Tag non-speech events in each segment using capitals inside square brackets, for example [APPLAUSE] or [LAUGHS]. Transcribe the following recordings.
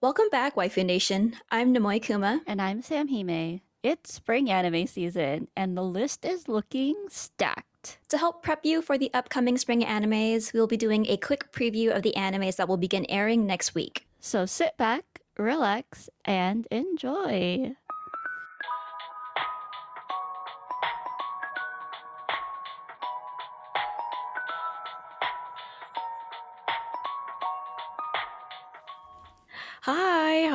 Welcome back, Waifu Nation. I'm Namoi Kuma. And I'm Sam Hime. It's spring anime season, and the list is looking stacked. To help prep you for the upcoming spring animes, we'll be doing a quick preview of the animes that will begin airing next week. So sit back, relax, and enjoy.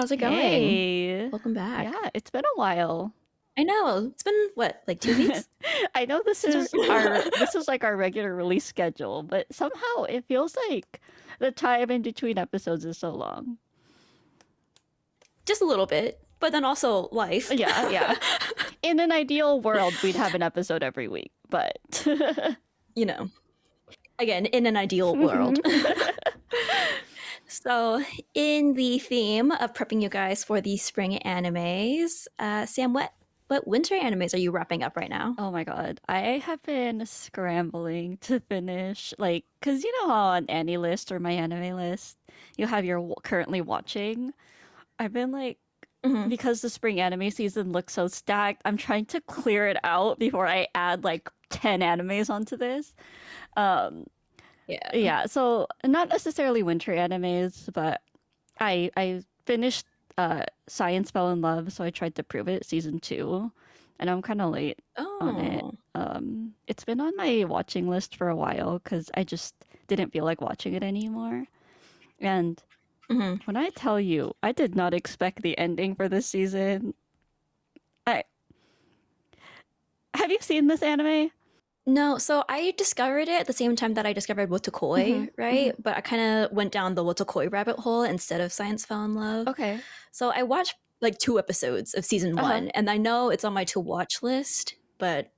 How's it going? Hey. Welcome back. Yeah, it's been a while. I know. It's been what, like two weeks? [LAUGHS] I know this is our [LAUGHS] this is like our regular release schedule, but somehow it feels like the time in between episodes is so long. Just a little bit, but then also life. Yeah, yeah. [LAUGHS] In an ideal world, we'd have an episode every week, but you know, again, in an ideal mm-hmm. world. So, in the theme of prepping you guys for the spring animes, uh, Sam, what what winter animes are you wrapping up right now? Oh my god, I have been scrambling to finish like because you know how on AniList or my anime list you have your w- currently watching. I've been like Mhm. because the spring anime season looks so stacked. I'm trying to clear it out before I add like ten animes onto this. Um, Yeah. yeah, so not necessarily winter animes, but I I finished uh Science Fell in Love, so I tried to prove it season two, and I'm kind of late on it. Oh. Um, it's been on my watching list for a while because I just didn't feel like watching it anymore. And Mhm. when I tell you, I did not expect the ending for this season. I have you seen this anime? No, so I discovered it at the same time that I discovered Wotakoi, Mhm, right? But I kind of went down the Wotakoi rabbit hole instead of Science Fell in Love. Okay. So I watched like two episodes of season Uh-huh. one, and I know it's on my to watch list, but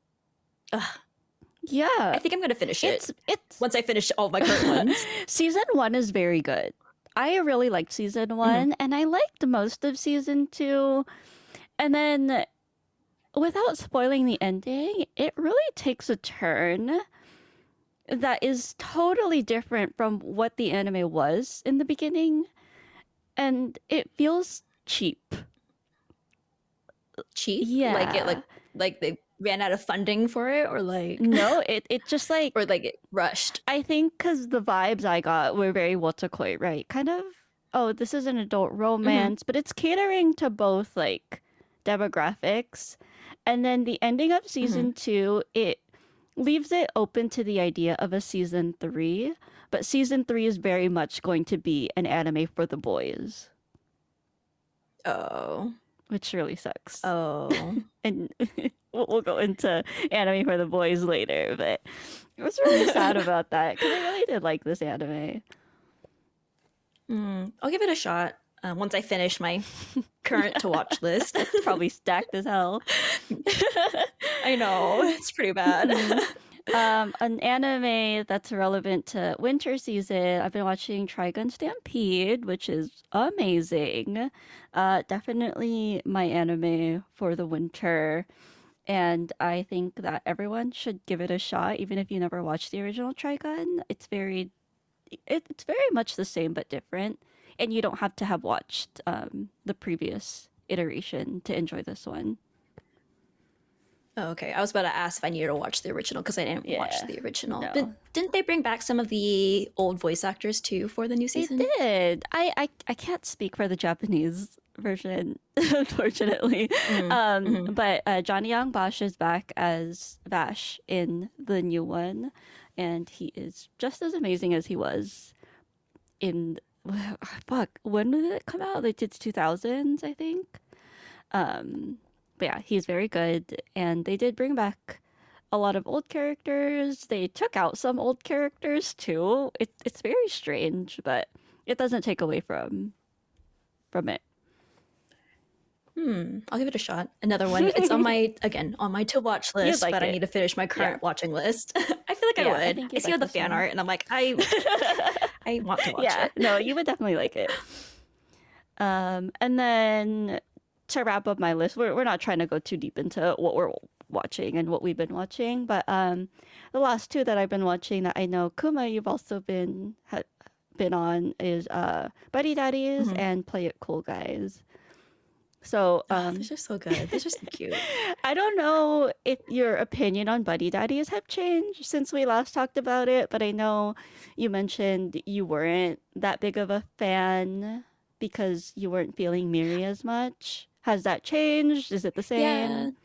ugh, Yeah, I think I'm gonna finish it it's once I finish all of my current [LAUGHS] ones. season one is very good. I really liked season one, and I liked most of season two. And then, without spoiling the ending, it really takes a turn that is totally different from what the anime was in the beginning. And it feels cheap. Cheap, Yeah. like it, like like they ran out of funding for it, or like No, it, it just like [LAUGHS] or like it rushed. I think because the vibes I got were very Wotakoi, right? Kind of, oh, this is an adult romance, mm-hmm. but it's catering to both like demographics. And then the ending of season two, it leaves it open to the idea of a season three, but season three is very much going to be an anime for the boys, Oh, which really sucks. oh, [LAUGHS] and [LAUGHS] we'll, we'll go into anime for the boys later, but I was really [LAUGHS] sad about that because I really did like this anime. Mm, I'll give it a shot uh, once I finish my [LAUGHS] current to watch list. [LAUGHS] Probably stacked as hell. [LAUGHS] I know it's pretty bad. um, an anime that's relevant to winter season. I've been watching Trigun Stampede, which is amazing. Uh, definitely my anime for the winter. And I think that everyone should give it a shot, even if you never watched the original Trigun. It's very, it, it's very much the same but different, and you don't have to have watched um, the previous iteration to enjoy this one. Oh, okay, I was about to ask if I needed to watch the original because I didn't watch the original. no. But didn't they bring back some of the old voice actors too for the new season? They did. I, I I can't speak for the Japanese version, [LAUGHS] unfortunately. Mm, Um, mhm. but uh, Johnny Yong Bosch is back as Vash in the new one, and he is just as amazing as he was in. [SIGHS] Fuck, when did it come out? Like it's two thousands, I think. Um, but yeah, he's very good, and they did bring back a lot of old characters. They took out some old characters too. It, it's very strange, but it doesn't take away from from it. Hmm, I'll give it a shot. Another one. It's on my [LAUGHS] again on my to watch list, like but I need to finish my current watching list. [LAUGHS] I feel like Yeah, I I would. I, you'd see all like the fan one. art, and I'm like, I [LAUGHS] I want to watch it. yeah, it. no, you would definitely like it. Um, and then to wrap up my list, we're we're not trying to go too deep into what we're watching and what we've been watching, but um, the last two that I've been watching that I know Kuma, you've also been ha- been on is uh Buddy Daddies Mhm. and Play It Cool Guys. So Oh, um these are so good. These are so [LAUGHS] cute. I don't know if your opinion on Buddy Daddies have changed since we last talked about it, but I know you mentioned you weren't that big of a fan because you weren't feeling Miri as much. Has that changed? Is it the Yeah. same?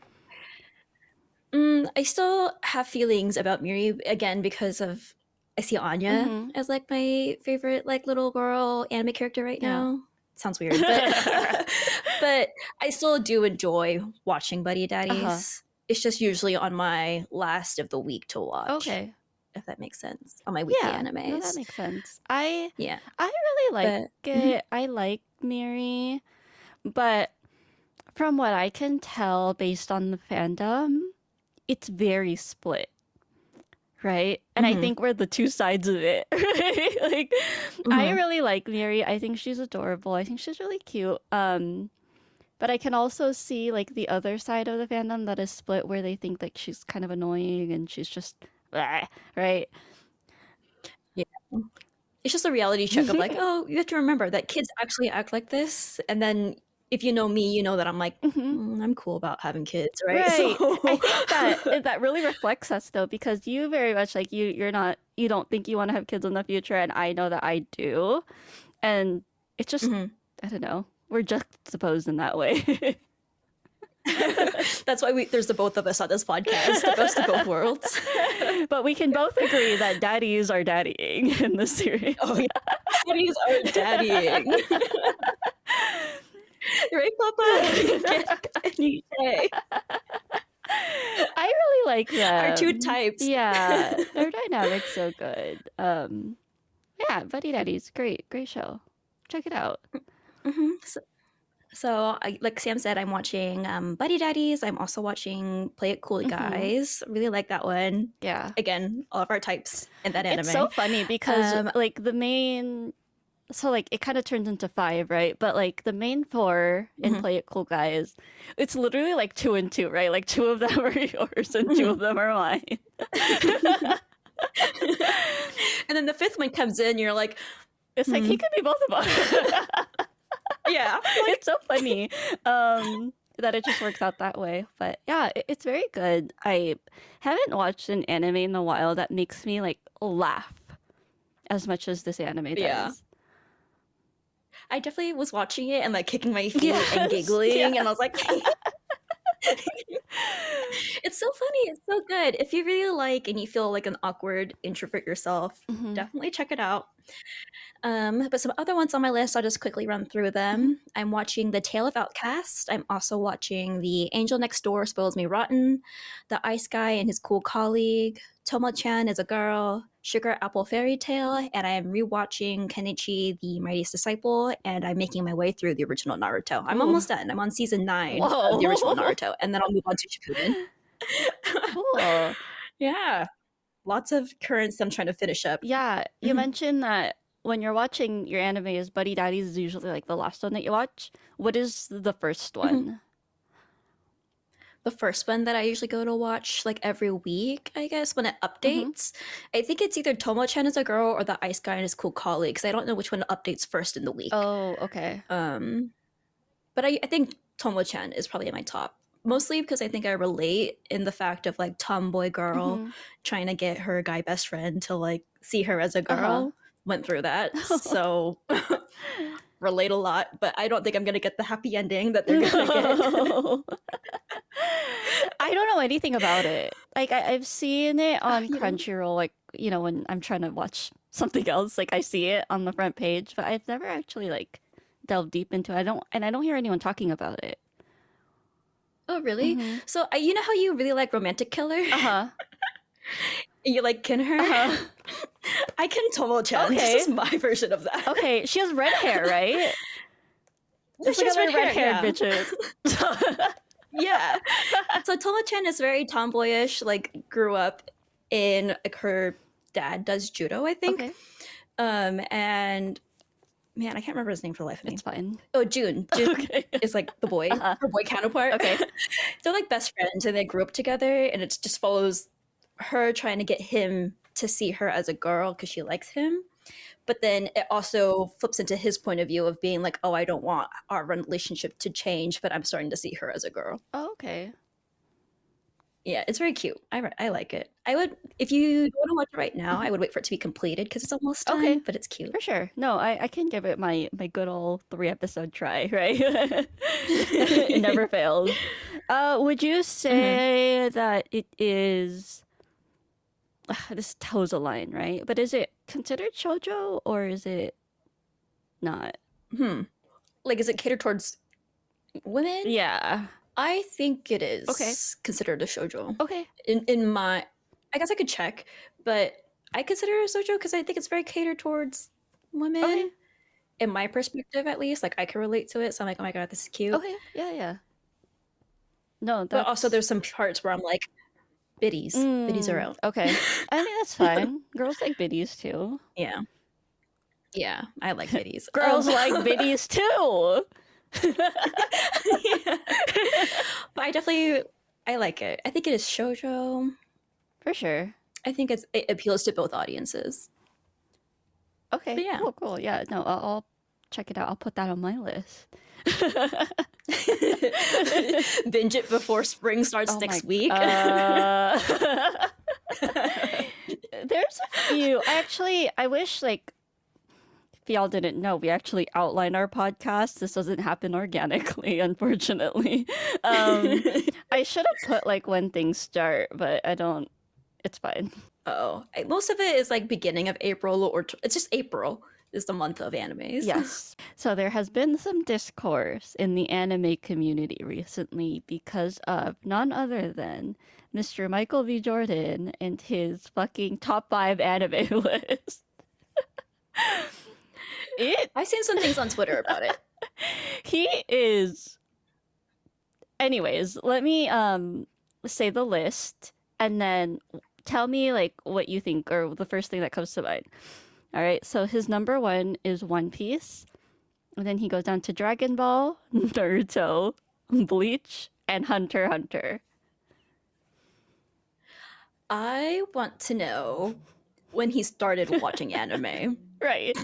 Mm, I still have feelings about Miri again because of I see Anya Mhm. as like my favorite like little girl anime character right Yeah. now. Sounds weird, but [LAUGHS] but I still do enjoy watching Buddy Daddies. Uh-huh. It's just usually on my last of the week to watch. Okay. if that makes sense. On my weekly Yeah. animes. No, that makes sense. I yeah. I really like But- it. I like Miri, but from what I can tell based on the fandom, it's very split. Right? And I Mhm. think we're the two sides of it. [LAUGHS] Right? like I Mhm. really like Miri. I think she's adorable. I think she's really cute. Um but I can also see like the other side of the fandom that is split where they think like she's kind of annoying and she's just "Bleh," right? Yeah. It's just a reality check of like, [LAUGHS] oh, you have to remember that kids actually act like this. And then if you know me, you know that I'm like, Mhm. "Mm, I'm cool about having kids, right? [LAUGHS] Right. So- I think that that really reflects us though, because you very much like you you're not you don't think you want to have kids in the future, and I know that I do, and it's just Mhm. I don't know we're just supposed in that way. [LAUGHS] That's why we there's the both of us on this podcast, the best of both worlds. [LAUGHS] but we can both agree that daddies are daddying in this series. Oh yeah, daddies are daddying. [LAUGHS] right, Papa? Get any day. I really like them. Our two types. Yeah, [LAUGHS] their dynamic's so good. Um, yeah, Buddy Daddies, great, great show. Check it out. hmm So, so I, like Sam said, I'm watching um, Buddy Daddies. I'm also watching Play It Cool Mhm. Guys. Really like that one. Yeah. Again, all of our types in that anime. It's so funny because Um, like the main so like it kind of turns into five, right? But like the main four in Mhm. Play It Cool Guys, it's literally like two and two, right? Like two of them are [LAUGHS] yours and Mm-hmm. two of them are mine. [LAUGHS] and then the fifth one comes in. You're like, It's like he Mhm. could be both of us. [LAUGHS] yeah, it's so funny um, that it just works out that way. But yeah, it- it's very good. I haven't watched an anime in a while that makes me like laugh as much as this anime does. Yeah. I definitely was watching it and like kicking my feet Yes, and giggling, yeah. and I was like, [LAUGHS] it's so funny. It's so good. If you really like and you feel like an awkward introvert yourself, Mhm. definitely check it out. Um, but some other ones on my list, I'll just quickly run through them. I'm watching The Tale of Outcast. I'm also watching The Angel Next Door Spoils Me Rotten, The Ice Guy and His Cool Colleague, Tomo Chan is a Girl, Sugar Apple Fairy Tale, and I am rewatching Kenichi the Mightiest Disciple, and I'm making my way through the original Naruto. I'm Ooh. almost done. I'm on season nine Whoa. of the original Naruto, [LAUGHS] and then I'll move on to Shippuden. Cool. yeah. Lots of currents I'm trying to finish up. Yeah, you Mhm. mentioned that when you're watching your anime is Buddy Daddies is usually like the last one that you watch. What is the first one? The first one that I usually go to watch like every week, I guess, when it updates. I think it's either Tomo Chan is a girl or the Ice Guy and his cool colleagues. I don't know which one updates first in the week. Oh, okay. Um, but I, I think Tomo Chan is probably at my top. Mostly because I think I relate in the fact of like tomboy girl Mhm. trying to get her guy best friend to like see her as a girl. Uh-huh. Went through that. [LAUGHS] So relate a lot, but I don't think I'm gonna get the happy ending that they're gonna get. [LAUGHS] [LAUGHS] I don't know anything about it. Like I, I've seen it on you don't? Crunchyroll, like you know when I'm trying to watch [LAUGHS] something else, like I see it on the front page, but I've never actually like delved deep into it. I don't, and I don't hear anyone talking about it. Oh, really? Mhm. So uh, you know how you really like Romantic Killer? Uh huh. [LAUGHS] You like Kinher? Uh-huh. [LAUGHS] I can Tomo Chan. Okay. This is my version of that. Okay, she has red hair, right? She has red red hair, yeah. bitches. Yeah. [LAUGHS] So Tomo Chan is very tomboyish. Like grew up in like her dad does judo, I think. okay, Um, and man, I can't remember his name for the life of me. it's fine. Oh, Jun. [LAUGHS] Jun Okay. is like the boy, Uh-huh. her boy counterpart. Okay. [LAUGHS] They're like best friends, and they grew up together, and it just follows her trying to get him to see her as a girl because she likes him. But then it also flips into his point of view of being like, "Oh, I don't want our relationship to change, but I'm starting to see her as a girl." Oh, okay. Yeah, it's very cute. I I like it. I would if you want to watch it right now, I would wait for it to be completed because it's almost done. Okay. but it's cute. For sure. No, I, I can give it my, my good old three episode try, [LAUGHS] right? it [LAUGHS] never fails. Uh, would you say that it is. Ugh, [SIGHS] this toes a line, right? But is it considered shojo or is it not? Hmm. Like, is it catered towards women? Yeah. I think it is. Okay. Considered a shojo. Okay. In in my, I guess I could check, but I consider it a shojo because I think it's very catered towards women. Okay. In my perspective, at least, like I can relate to it. So I'm like, oh my god, this is cute. Okay. Yeah, yeah. No, But also, there's some parts where I'm like, biddies, biddies are Mm, out. Okay. I mean, that's [LAUGHS] fine. Girls like biddies too. Yeah. Yeah, I like [LAUGHS] biddies. Girls Um, like biddies [LAUGHS] too. yeah. but I definitely I like it. I think it is shojo. For sure. I think it's it appeals to both audiences. Okay. But yeah. Cool, cool. Yeah, no, I'll, I'll check it out. I'll put that on my list. [LAUGHS] Binge it before spring starts Oh next week. Uh, [LAUGHS] there's a few. I actually, I wish, like, if y'all didn't know, we actually outline our podcast. This doesn't happen organically, [LAUGHS] unfortunately. Um, I should have put, like, when things start, but I don't. It's fine. oh, most of it is like beginning of April or t- it's just April is the month of animes. Yes. So there has been some discourse in the anime community recently because of none other than Mr. Michael B. Jordan and his fucking top five anime [LAUGHS] list. it I've seen some things on Twitter about it. [LAUGHS] he is anyways let me um say the list and then tell me like what you think or the first thing that comes to mind all right so his number one is one piece and then he goes down to dragon ball [LAUGHS] naruto bleach and hunter hunter I want to know when he started watching anime. [LAUGHS] right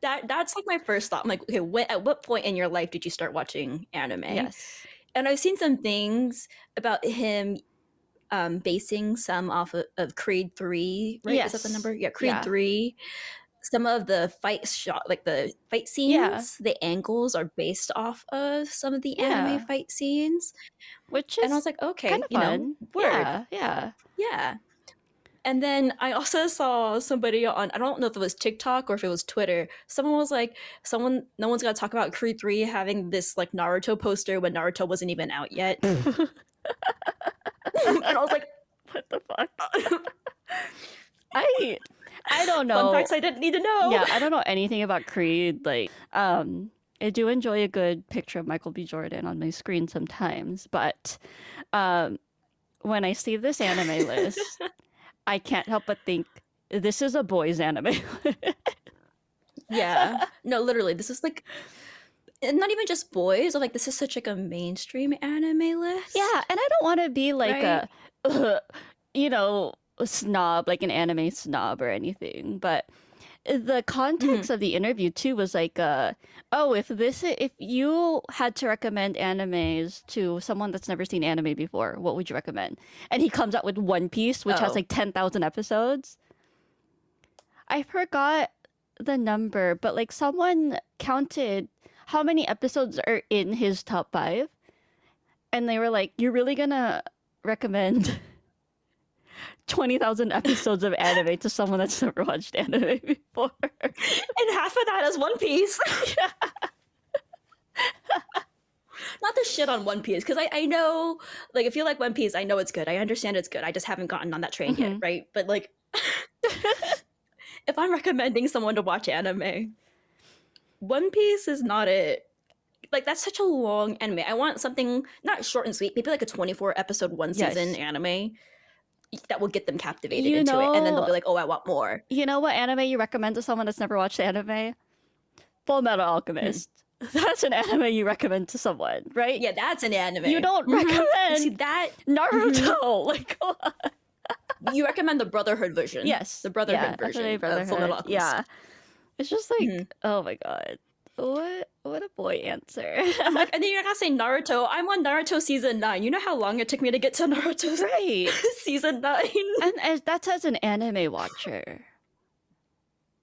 That that's like my first thought. I'm like, okay, when, at what point in your life did you start watching anime? yes And I've seen some things about him um, basing some off of, of Creed Three. Right? Is that the number? Yeah, Creed Yeah. Three. Some of the fight shot, like the fight scenes, Yeah. the angles are based off of some of the Yeah. anime fight scenes. which is and I was like, okay, kind of you fun know, word. yeah yeah Yeah. And then I also saw somebody on I don't know if it was TikTok or if it was Twitter. Someone was like, someone no one's gonna talk about Creed 3 having this like Naruto poster when Naruto wasn't even out yet. [LAUGHS] [LAUGHS] and I was like, what the fuck [LAUGHS] i [LAUGHS] i don't know fun facts I didn't need to know. yeah, I don't know anything about Creed. Like, um, I do enjoy a good picture of Michael B. Jordan on my screen sometimes, but um, when I see this anime list, [LAUGHS] I can't help but think this is a boys' anime. [LAUGHS] yeah. No, literally, this is like and not even just boys, like this is such like a mainstream anime list. yeah, and I don't want to be like Right. a, you know, snob, like an anime snob or anything, but the context of the interview too was like uh oh if this if you had to recommend animes to someone that's never seen anime before what would you recommend? And he comes out with one piece which has Oh. like 10,000 episodes. I forgot the number but like someone counted how many episodes are in his top 5 and they were like you're really gonna recommend 20,000 episodes of anime to someone that's never watched anime before. And half of that is One Piece. [LAUGHS] Not the shit on One Piece, because I, I know, like, if you like One Piece, I know it's good. I understand it's good. I just haven't gotten on that train yet, Mhm. right? But, like, [LAUGHS] if I'm recommending someone to watch anime, One Piece is not it. Like, that's such a long anime. I want something not short and sweet, maybe like a 24 episode, one season Yes. anime that will get them captivated You into it. And then they'll be like, oh, I want more. You know what anime you recommend to someone that's never watched anime? Full Metal Alchemist. [LAUGHS] [LAUGHS] That's an anime you recommend to someone, right? Yeah, that's an anime. You don't Mhm. recommend See, that Naruto. [LAUGHS] Like, come on. you recommend the Brotherhood version. yes, the Brotherhood yeah, version. definitely of Fullmetal Brotherhood. Alchemist. Yeah, It's just like, Mhm. oh my god, what what a boy answer. I'm like, [LAUGHS] and then you're gonna say Naruto. I'm on Naruto season nine. You know how long it took me to get to [LAUGHS] Naruto right, [LAUGHS] season nine? and as, that's as an anime watcher,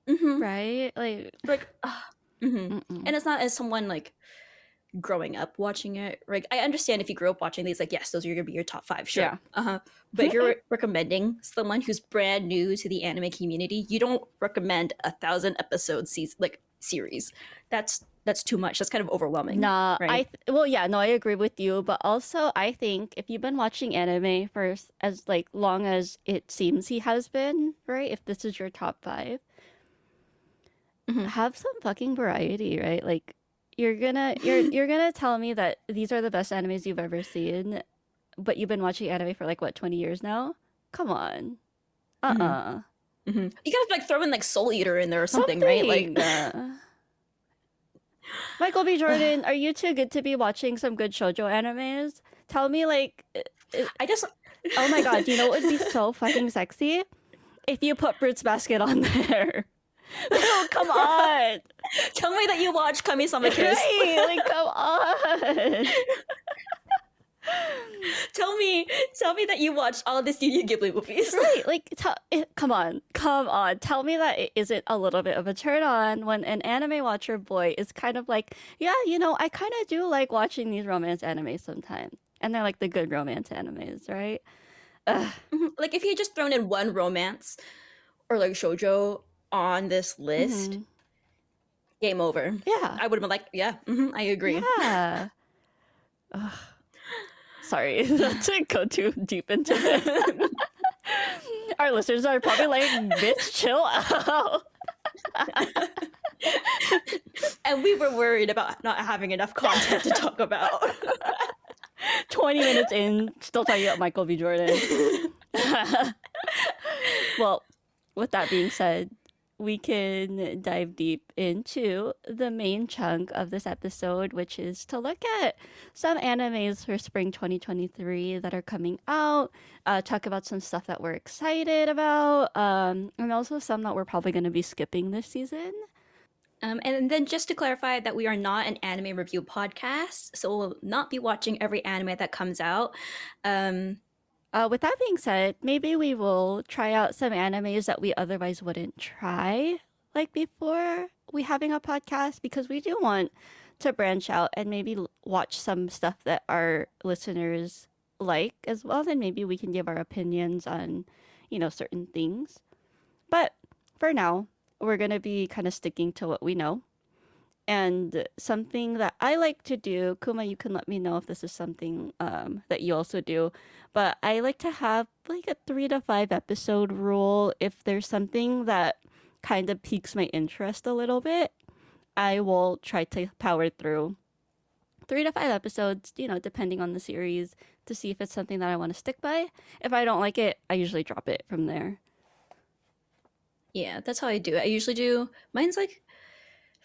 hmm right? Like, Like, uh, mhm. mm-mm. and it's not as someone like growing up watching it. Like, I understand if you grew up watching these, like, yes, those are gonna be your top five, sure. Yeah. Uh huh. But if you're recommending someone who's brand new to the anime community, you don't recommend a thousand episode season like series. That's that's too much. That's kind of overwhelming. Nah, I right? th- well, yeah, no, I agree with you, but also I think if you've been watching anime for as like long as it seems he has been, right? If this is your top 5 Mhm. have some fucking variety, right? Like you're gonna you're [LAUGHS] you're gonna tell me that these are the best animes you've ever seen, but you've been watching anime for like what 20 years now? Come on. Uh-uh. Mhm. You gotta like throw in like Soul Eater in there or something, right? Like, uh, [SIGHS] Michael B. Jordan, are you too good to be watching some good shoujo animes? Tell me, like, i- I just. oh my god, do you know what would be [LAUGHS] so fucking sexy? If you put Fruits Basket on there. [LAUGHS] oh, come on. [LAUGHS] Tell me that you watch Kami-sama Kiss. Right, like, come on. [LAUGHS] tell me, tell me that you watched all the Studio Ghibli movies. Right, [LAUGHS] like, tell, it, come on, come on. Tell me that it isn't a little bit of a turn on when an anime watcher boy is kind of like, yeah, you know, I kind of do like watching these romance animes sometimes. And they're like the good romance animes, right? Ugh. Mhm. Like if you had just thrown in one romance or like shoujo on this list, Mhm. game over. Yeah. I would have been like, yeah, mhm, I agree. Yeah. [LAUGHS] Sorry, [LAUGHS] not to go too deep into [LAUGHS] this. [LAUGHS] Our listeners are probably like, bitch, chill out. and we were worried about not having enough content to talk about. 20 minutes in, still talking about Michael B. Jordan. well, with that being said, we can dive deep into the main chunk of this episode, which is to look at some animes for spring 2023 that are coming out, uh, talk about some stuff that we're excited about, um, and also some that we're probably going to be skipping this season. Um, and then just to clarify that we are not an anime review podcast, so we'll not be watching every anime that comes out. Um, Uh, with that being said, maybe we will try out some animes that we otherwise wouldn't try, like before we having a podcast, because we do want to branch out and maybe watch some stuff that our listeners like as well. Then maybe we can give our opinions on, you know, certain things. But for now, we're gonna be kind of sticking to what we know. And something that I like to do, Kuma, you can let me know if this is something um, that you also do but I like to have like a three to five episode rule. If there's something that kind of piques my interest a little bit, I will try to power through three to five episodes, you know, depending on the series to see if it's something that I want to stick by. If I don't like it, I usually drop it from there. yeah, that's how I do it. I usually do mine's like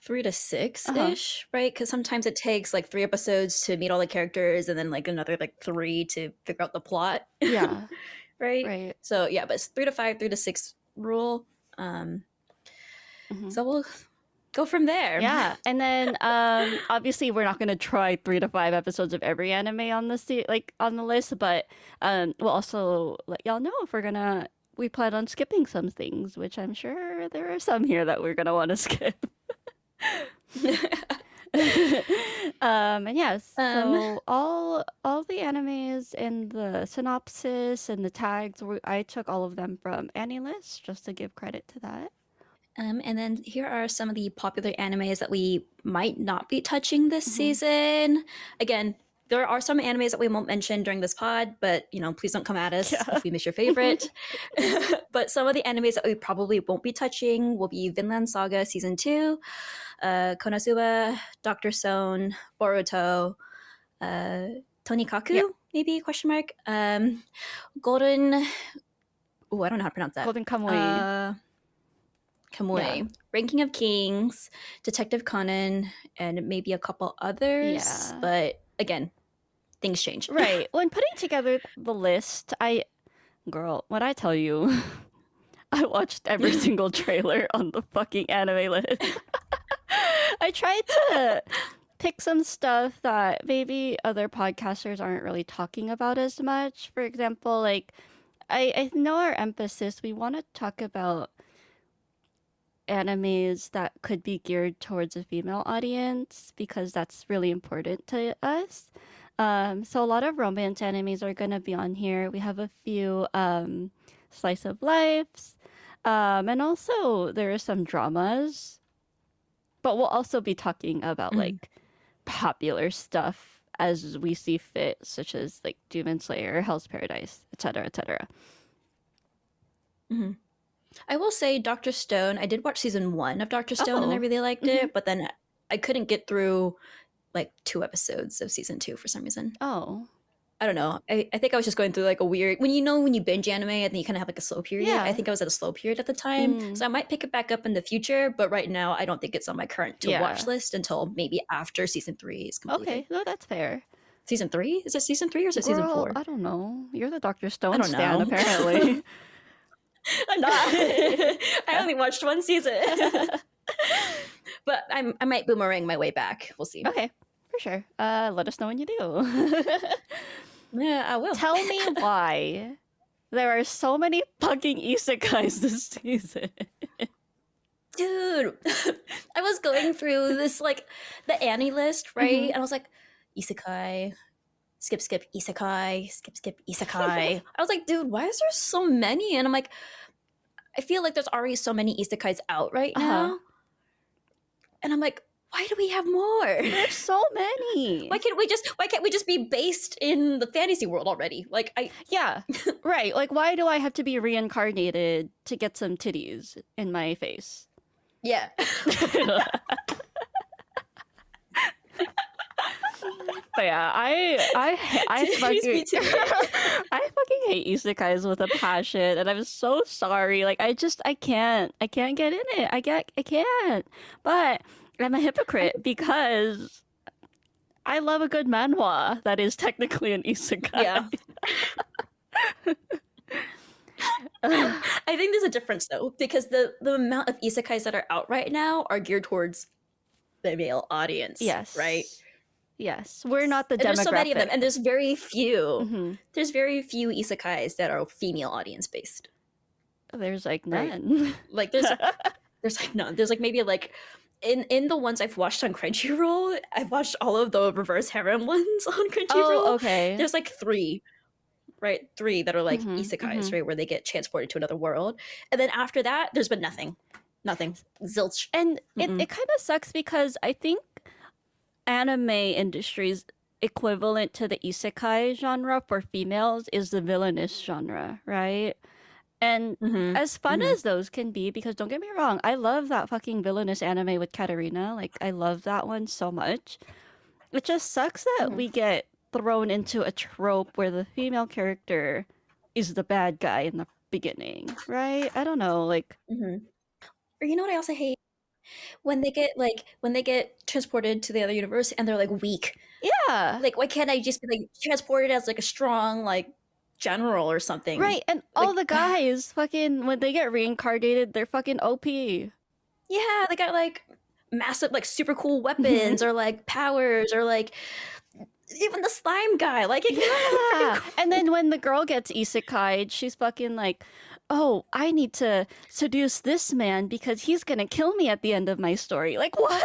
three to six ish, right? Because sometimes it takes like three episodes to meet all the characters, and then like another like three to figure out the plot, Yeah, [LAUGHS] right? right. So yeah, but it's three to five, three to six rule. Um, Mhm. so we'll go from there. Yeah, and then um, [LAUGHS] obviously we're not gonna try three to five episodes of every anime on the se- like on the list, but um, we'll also let y'all know if we're gonna we plan on skipping some things, which I'm sure there are some here that we're gonna want to [LAUGHS] skip. [LAUGHS] um, and yes, so Um. all all the animes and the synopsis and the tags, I took all of them from AniList just to give credit to that. Um, and then here are some of the popular animes that we might not be touching this Mhm. season. Again, there are some animes that we won't mention during this pod, but you know, please don't come at us Yeah. if we miss your favorite. [LAUGHS] [LAUGHS] but some of the animes that we probably won't be touching will be Vinland Saga season two, uh, Konosuba, Doctor Stone, Boruto, uh, Tonikaku, Yeah. maybe question mark. Um, Golden. Oh, I don't know how to pronounce that. Golden Kamuy. Uh, Kamui, Ranking of Kings, Detective Conan, and maybe a couple others. Yeah. But again, things change. right [LAUGHS] when putting together the list i girl when i tell you [LAUGHS] I watched every [LAUGHS] single trailer on the fucking anime list. I tried to pick some stuff that maybe other podcasters aren't really talking about as much. For example, like I, I know our emphasis, we want to talk about animes that could be geared towards a female audience because that's really important to us. Um, so a lot of romance animes are gonna be on here. We have a few um, slice of lives, um, and also there are some dramas. But we'll also be talking about Mhm. like popular stuff as we see fit, such as like Demon Slayer, Hell's Paradise, etc., etc. Mhm. I will say Doctor Stone. I did watch season one of Doctor Stone and I Oh. really liked it, but then I couldn't get through like two episodes of season two for some reason. Oh, I don't know. I, I think I was just going through like a weird when you know when you binge anime and then you kind of have like a slow period. Yeah. I think I was at a slow period at the time, Mm. so I might pick it back up in the future. But right now, I don't think it's on my current to watch list until maybe after season three is completed. okay, no, that's fair. Season three is it season three or is it season four? I don't know. You're the Doctor Stone don't stan, know. apparently. [LAUGHS] I'm not. [LAUGHS] [LAUGHS] I only watched one season. [LAUGHS] but I'm I might boomerang my way back. We'll see. okay, for sure. Uh, let us know when you do. [LAUGHS] Yeah, I will. Tell me [LAUGHS] why there are so many fucking isekais this season. Dude, I was going through this like the AniList, right? Mhm. And I was like, isekai, skip, skip, isekai, skip, skip, isekai. I was like, dude, why is there so many? And I'm like, I feel like there's already so many isekais out right Uh-huh. And I'm like, why do we have more? There's so [LAUGHS] many. Why can't we just why can't we just be based in the fantasy world already? Like I yeah, [LAUGHS] right. Like, why do I have to be reincarnated to get some titties in my face? yeah. [LAUGHS] But yeah, I I I [LAUGHS] fucking. [LAUGHS] I fucking hate isekais with a passion, and I'm so sorry. Like I just I can't I can't get in it. I get I can't. But I'm a hypocrite because I love a good manhwa that is technically an isekai. Yeah. [LAUGHS] I think there's a difference though, because the the amount of isekais that are out right now are geared towards the male audience. yes. Right. Yes. We're not the there's so many of them, and there's very few. Mhm. There's very few isekais that are female audience based. There's like Right. none. Like there's [LAUGHS] there's like none. There's like maybe like in in the ones I've watched on Crunchyroll, I've watched all of the reverse harem [LAUGHS] ones on Crunchyroll. oh, okay. There's like three, right? Three that are like Mhm, isekais, mhm. right, where they get transported to another world, and then after that, there's been nothing, nothing, zilch. And it, Mm-mm. it kind of sucks because I think anime industry's equivalent to the isekai genre for females is the villainous genre, right? And Mm-hmm. as fun Mhm. as those can be, because don't get me wrong, I love that fucking villainous anime with Katarina. Like, I love that one so much. It just sucks that Mhm. we get thrown into a trope where the female character is the bad guy in the beginning, right? I don't know. Like, Mm-hmm. Or you know what I also hate when they get like when they get transported to the other universe and they're like weak. yeah. Like, why can't I just be like transported as like a strong like general or something? Right, and all the guys fucking when they get reincarnated, they're fucking OP. Yeah, they got like massive, like super cool mm-hmm. weapons or like powers or like even the slime guy. Like, it Yeah. [LAUGHS] and then when the girl gets isekai, she's fucking like, "Oh, I need to seduce this man because he's gonna kill me at the end of my story." Like [LAUGHS] what?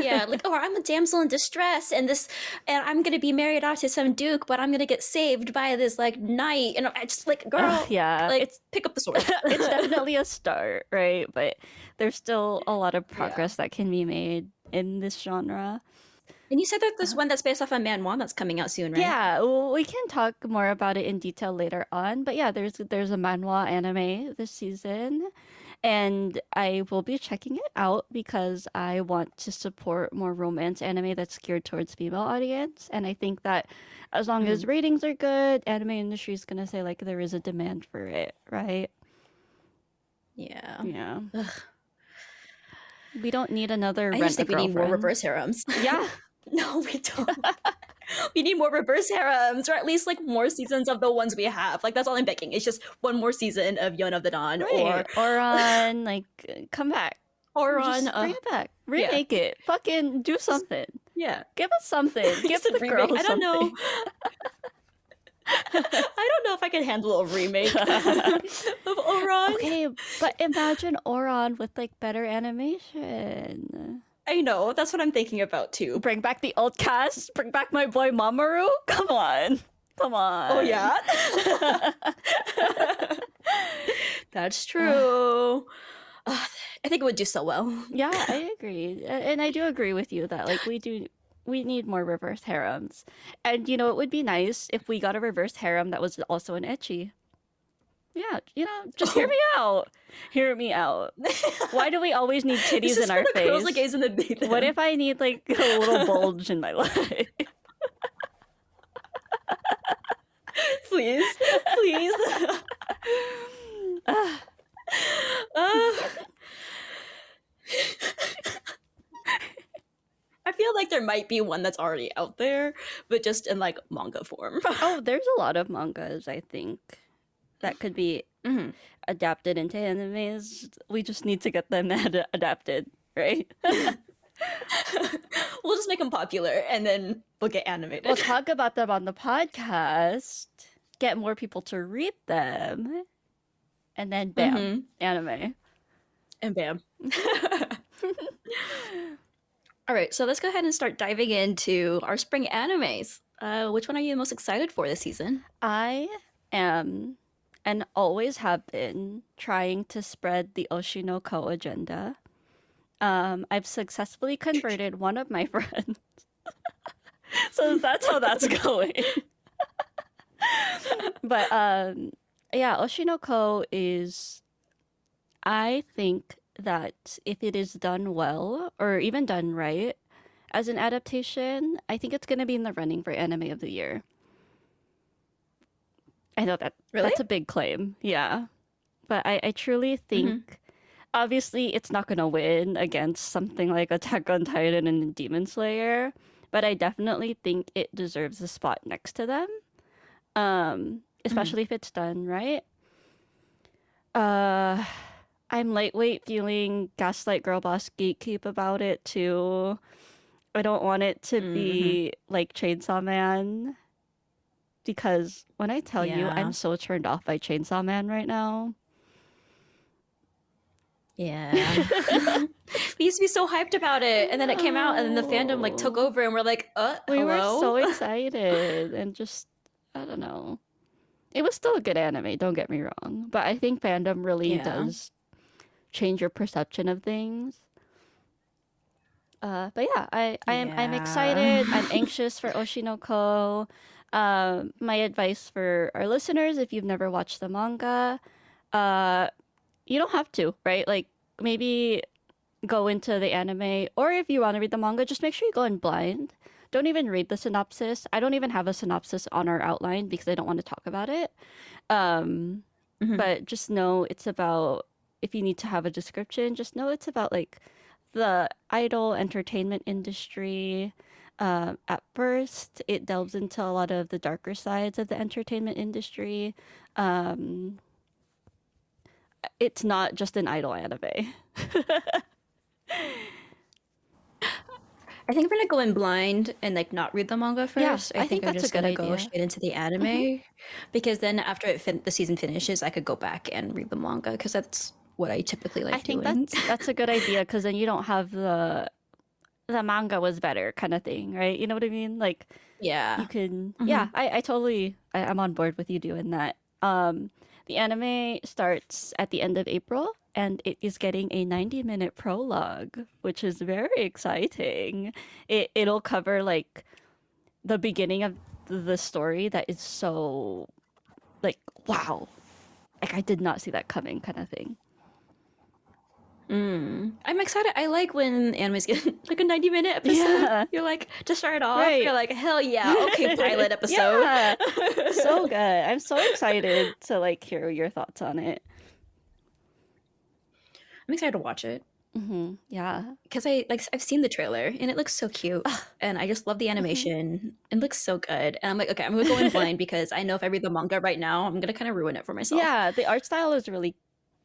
yeah, like, or I'm a damsel in distress, and this, and I'm gonna be married off to some duke, but I'm gonna get saved by this like knight, and I just like, girl, Ugh, yeah, like, it's pick up the [LAUGHS] sword. it's [LAUGHS] definitely a start, right? But there's still a lot of progress that can be made in this genre. And you said that there's uh-huh. one that's based off of manhwa that's coming out soon, right? Yeah, well, we can talk more about it in detail later on. But yeah, there's there's a manhwa anime this season, and I will be checking it out because I want to support more romance anime that's geared towards female audience. And I think that as long as mm-hmm. ratings are good, anime industry is gonna say like there is a demand for it, right? yeah. Yeah, Ugh. we don't need another. I rent just think a we need more reverse harems. Yeah, [LAUGHS] [LAUGHS] no, we don't. [LAUGHS] we need more reverse harems, or at least like more seasons of the ones we have. Like that's all I'm begging. It's just one more season of Yona of the Dawn, Right. or [LAUGHS] on like come back. or or Just on uh, bring it back. Remake it. Fucking do something. yeah. Give us something. Give the remake. girl I don't know. I don't know if I can handle a remake of Ouran. Okay, but imagine Ouran with like better animation. I know. That's what I'm thinking about too. Bring back the old cast. Bring back my boy Mamoru. Come on. Come on. Oh yeah. [LAUGHS] That's true. Ugh, [SIGHS] ah, I think it would do so well. Yeah, I agree. And I do agree with you that like we do we need more reverse harems. And you know, it would be nice if we got a reverse harem that was also an ecchi. Yeah, you know, just hear me out. Hear me out. Why do we always need [LAUGHS] titties in our the girls, face? the gays, and the. What if I need like a little [LAUGHS] bulge in my life? please, please? Ah, [LAUGHS] Uh, I feel like there might be one that's already out there, but just in like manga form. oh, there's a lot of mangas I think that could be Mhm. adapted into animes. We just need to get them [LAUGHS] ad- adapted, right? [LAUGHS] we'll just make them popular, and then we'll get animated. we'll talk [LAUGHS] about them on the podcast, get more people to read them, and then bam, Mhm. anime. And bam. All right, so let's go ahead and start diving into our spring animes. Uh, which one are you most excited for this season? I am and always have been trying to spread the Oshi No Ko agenda. Um, I've successfully converted one of my [LAUGHS] friends. [LAUGHS] so that's how that's [LAUGHS] going. but um yeah, Oshi No Ko is I think that if it is done well or even done right as an adaptation, I think it's going to be in the running for anime of the year. I know that Really? that's a big claim. Yeah. But I, I truly think obviously it's not gonna win against something like Attack on Titan and Demon Slayer, but I definitely think it deserves a spot next to them. Um, especially if it's done right. Uh I'm lightweight feeling gaslight girl boss gatekeep about it too. I don't want it to be like Chainsaw Man because when I tell you Yeah. I'm so turned off by Chainsaw Man right now. Yeah. [LAUGHS] we used to be so hyped about it, and then it came out, and then the fandom like took over, and we're like, uh, We hello? were so [LAUGHS] excited and just I don't know. It was still a good anime, don't get me wrong, but I think fandom really Yeah. does change your perception of things. Uh, but yeah, I I'm I'm Yeah. excited. I'm [LAUGHS] anxious for Oshi No Ko. Um, my advice for our listeners, if you've never watched the manga, uh, you don't have to, right? Like maybe go into the anime, or if you want to read the manga, just make sure you go in blind. Don't even read the synopsis. I don't even have a synopsis on our outline because I don't want to talk about it. Um, Mhm. But just know it's about, if you need to have a description, just know it's about like the idol entertainment industry. Um, at first, it delves into a lot of the darker sides of the entertainment industry. Um, it's not just an idol anime. [LAUGHS] I think I'm gonna go in blind and like not read the manga Yeah, first. I I, think think, I'm just good gonna go straight into the anime because then after it fin- the season finishes, I could go back and read the manga because that's what I typically like to do I think that's that's a good idea because then you don't have the the manga was better kind of thing, right? You know what I mean? Like yeah. you can Mhm. yeah i, I totally I, i'm on board with you doing that um the anime starts at the end of april and it is getting a 90 minute prologue which is very exciting it it'll cover like the beginning of the story that is so like wow like i did not see that coming kind of thing Mm. I'm excited. I like when animes get [LAUGHS] like a 90 minute episode. Yeah. You're like to start off. Right. You're like hell yeah. Okay, pilot [LAUGHS] episode. Yeah. [LAUGHS] so good i'm so excited to like hear your thoughts on it I'm excited to watch it. Mm-hmm. Yeah. because I like I've seen the trailer and it looks so cute, and I just love the Mhm. animation. It looks so good, and I'm like, okay, I'm gonna go in blind because I know if I read the manga right now, I'm gonna kind of ruin it for myself. Yeah, the art style is really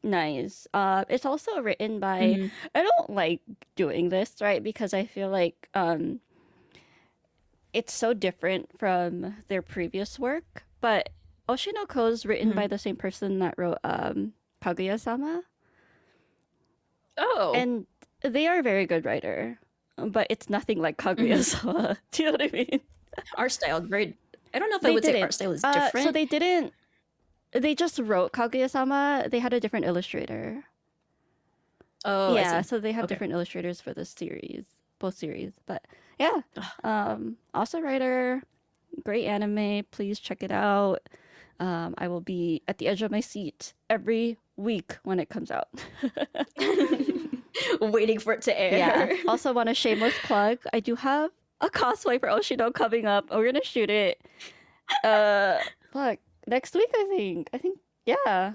nice. Uh, it's also written by. Mhm. I don't like doing this, right? Because I feel like um, it's so different from their previous work. But Oshi No Ko is written by Mhm. the same person that wrote um, Kaguya-sama, Oh, and they are a very good writer. But it's nothing like Mhm. Kaguya-sama. [LAUGHS] Do you know what I mean? art style, very. I don't know if I They would say didn't. art style is Uh, so they didn't. They just wrote Kaguya-sama. They had a different illustrator. oh, yeah, so they have Okay. different illustrators for this series, both series. But yeah, um, also writer, great anime. Please check it out. Um, I will be at the edge of my seat every week when it comes out. [LAUGHS] Waiting for it to air. yeah. [LAUGHS] Also, want a shameless plug. I do have a cosplay for Oshino coming up. We're gonna shoot it. Uh, [LAUGHS] fuck, next week I think. I think yeah.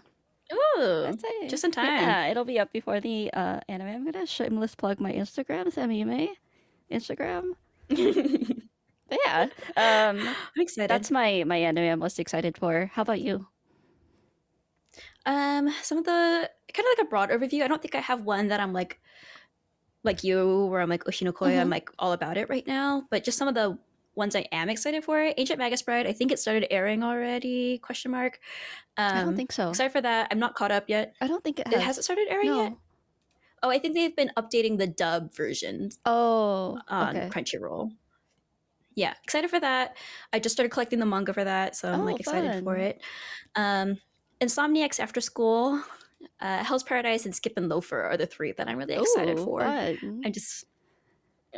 Ooh, just in time. Yeah, it'll be up before the uh, anime. I'm gonna shameless plug my Instagram. It's Instagram. [LAUGHS] But yeah, um, I'm excited. that's my my anime I'm most excited for. How about you? Um, some of the kind of like a broad overview. I don't think I have one that I'm like, like you, where I'm like Oshinokoya. I'm Mhm. like all about it right now. But just some of the ones I am excited for. Ancient Magus Bride. I think it started airing already. Question mark. Um, I don't think so. Sorry for that. I'm not caught up yet. I don't think it has. It hasn't started airing yet. Oh, I think they've been updating the dub version Oh, on okay. Crunchyroll. Yeah, excited for that. I just started collecting the manga for that, so I'm Oh, like excited for it. Um, Insomniacs After School, uh, Hell's Paradise, and Skip and Loafer are the three that I'm really excited Ooh, for. fun. I'm just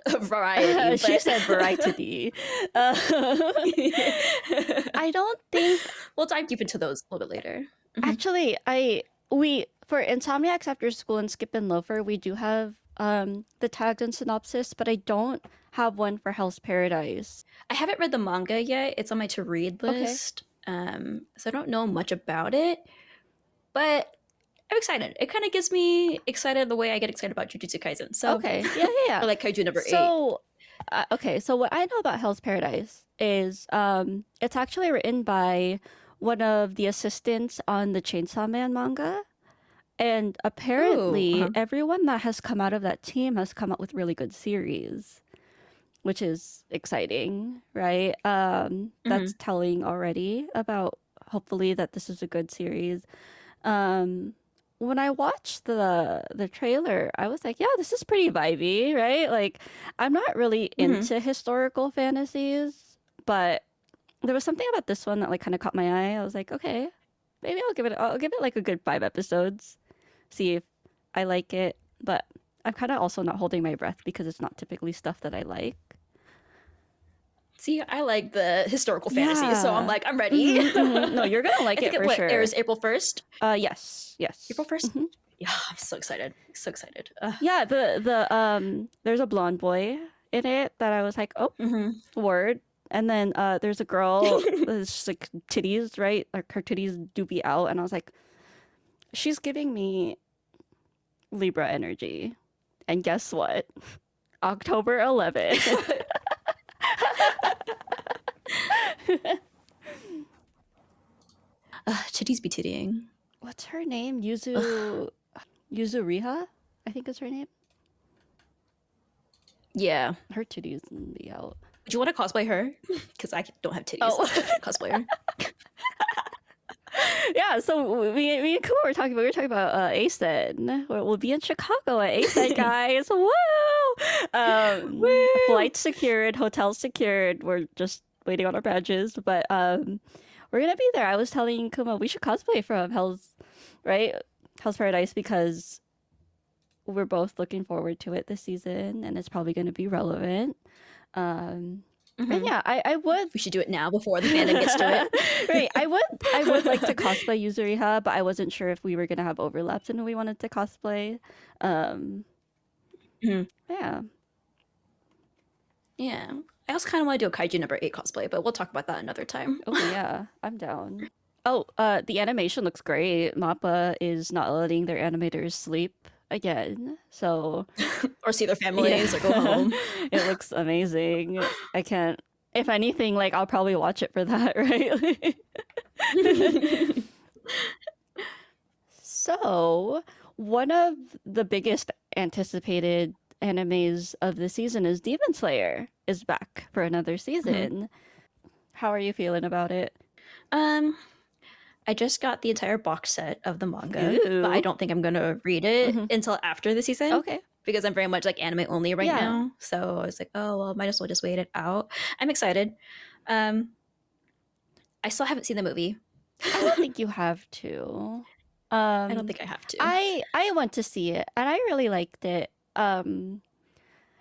[LAUGHS] variety. [LAUGHS] she said variety. Uh, [LAUGHS] I don't think we'll dive deep into those a little bit later. Mhm. Actually, I we for Insomniacs After School and Skip and Loafer, we do have um the tagged and synopsis, but I don't have one for Hell's Paradise. I haven't read the manga yet. It's on my to read Okay. list. Um, so I don't know much about it, but I'm excited. It kind of gets me excited the way I get excited about Jujutsu Kaisen. So Okay, yeah, yeah, yeah. [LAUGHS] like Kaiju number eight. so, uh, okay, so what I know about Hell's Paradise is um it's actually written by one of the assistants on the Chainsaw Man manga. And apparently, uh-huh. everyone that has come out of that team has come up with really good series, which is exciting, right? Um, that's telling already about hopefully that this is a good series. Um, when I watched the the trailer, I was like, yeah, this is pretty vibey, right? Like, I'm not really Mhm. into historical fantasies, but there was something about this one that like kind of caught my eye. I was like, okay, maybe I'll give it I'll give it like a good five episodes, see if I like it. But I'm kind of also not holding my breath because it's not typically stuff that I like. See, I like the historical fantasy, so I'm like, I'm ready. Mhm, mhm. No, [LAUGHS] you're gonna like I it think for what, sure. airs April first. Uh, yes, yes. April 1st Mhm. Yeah, I'm so excited. So excited. Uh, Yeah, the the um, there's a blonde boy in it that I was like, oh, mhm. word. And then uh, there's a girl, [LAUGHS] just like titties, right? Like her titties do be out, and I was like, she's giving me Libra energy. And guess what? [LAUGHS] October 11th. [LAUGHS] Uh, titties be tittying. What's her name? Yuzu Yuzu Riha, I think is her name. Yeah. Her titties be out. Would you want to cosplay her? [LAUGHS] Because I don't have titties. Oh. so I can't cosplay her. [LAUGHS] [LAUGHS] yeah, so we, me and Kuma were talking about we were talking about uh, ACEN. We'll be in Chicago at ACEN, [LAUGHS] guys. Woo! Um, Woo! Flights secured, hotels secured. We're just waiting on our badges, but um, we're gonna be there. I was telling Kuma we should cosplay from Hell's right Hell's Paradise because we're both looking forward to it this season, and it's probably gonna be relevant. Um, Mhm. and yeah, I, I would We should do it now before the fandom gets to it. [LAUGHS] right. I would I would like to cosplay Yuzuriha, but I wasn't sure if we were gonna have overlaps and we wanted to cosplay. Um Mhm. yeah. Yeah. I also kind of want to do a Kaiju number eight cosplay, but we'll talk about that another time. Oh yeah, I'm down. Oh, uh the animation looks great. Mappa is not letting their animators sleep again. So [LAUGHS] or see their families Yeah. or go [LAUGHS] home. it looks amazing. I can't. If anything, like I'll probably watch it for that, [LAUGHS] right? so, one of the biggest anticipated animes of the season is Demon Slayer is back for another season. How are you feeling about it? um, I just got the entire box set of the manga, but I don't think I'm gonna read it Mhm. until after the season Okay. because I'm very much like anime only right Yeah. now. So I was like, oh well, might as well just wait it out. I'm excited. Um, I still haven't seen the movie. I don't think you [LAUGHS] have to. Um, I don't think I have to. I I went to see it and I really liked it. Um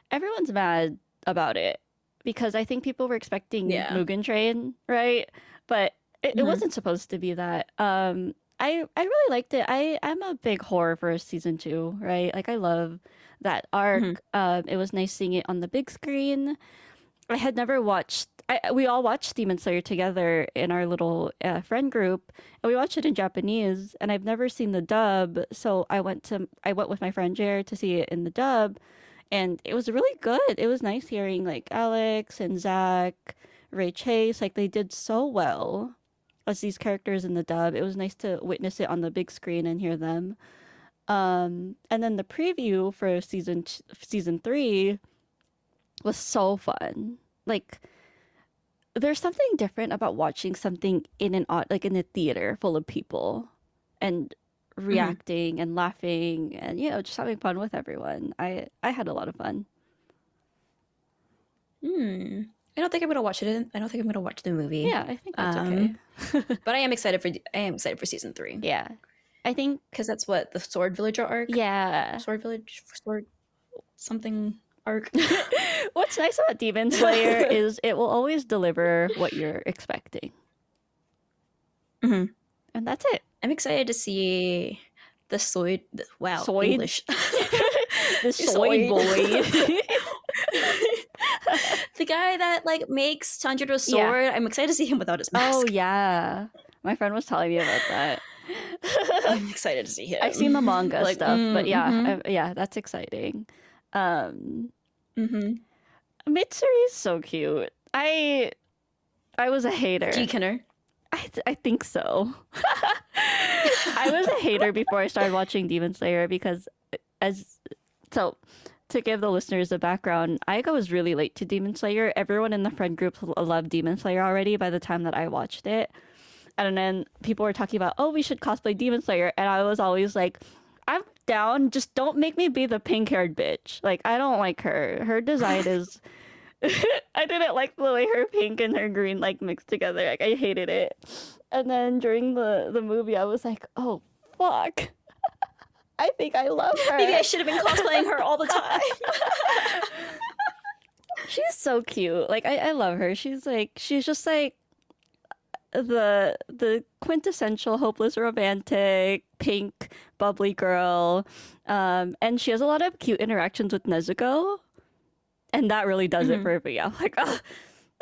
everyone's mad about it because I think people were expecting Yeah. Mugen Train, right? But it, it Mhm. wasn't supposed to be that. Um I I really liked it. I I'm a big horror for season 2, right? Like I love that arc. Mhm. Um it was nice seeing it on the big screen. I had never watched I, we all watched Demon Slayer together in our little uh, friend group, and we watched it in Japanese. And I've never seen the dub, so I went to I went with my friend Jared to see it in the dub, and it was really good. It was nice hearing like Alex and Zach, Ray Chase, like they did so well as these characters in the dub. It was nice to witness it on the big screen and hear them. Um, and then the preview for season t- season three was so fun. Like there's something different about watching something in an like in a theater full of people and reacting and laughing and you know just having fun with everyone. I I had a lot of fun. Hmm. I don't think I'm gonna watch it. I don't think I'm gonna watch the movie. Yeah, I think that's Um, okay. [LAUGHS] but I am excited for. I am excited for season three Yeah. I think because that's what the Sword Villager arc. yeah. Sword Village, Sword, something arc. [LAUGHS] What's nice about Demon [LAUGHS] Slayer is it will always deliver what you're expecting. Mhm. And that's it. I'm excited to see the the- Wow, Soid? English. The soy Soy. boy. [LAUGHS] the guy that like makes Tanjiro's Yeah. sword. I'm excited to see him without his mask. oh yeah. My friend was telling me about that. [LAUGHS] I'm excited to see him. I've seen the manga Like, stuff, but mm, yeah, mhm. I- yeah, that's exciting. Um, Mm-hmm. Mitsuri is so cute. I I was a hater. G Kenner. I th- I think so. [LAUGHS] I was a hater before I started watching Demon Slayer because as so to give the listeners a background, I was really late to Demon Slayer. Everyone in the friend group loved Demon Slayer already by the time that I watched it. And then people were talking about, "Oh, we should cosplay Demon Slayer." And I was always like, "I'm down. Just don't make me be the pink-haired bitch. Like I don't like her. Her design is [LAUGHS] [LAUGHS] I didn't like the way her pink and her green like mixed together. Like I hated it. And then during the the movie, I was like, "Oh fuck." I think I love her. Maybe I should have been cosplaying her all the time. [LAUGHS] She's so cute. Like I, I love her. She's like she's just like the the quintessential hopeless romantic pink bubbly girl. Um and she has a lot of cute interactions with Nezuko. And that really does it Mhm. for me. I'm like, oh, [LAUGHS]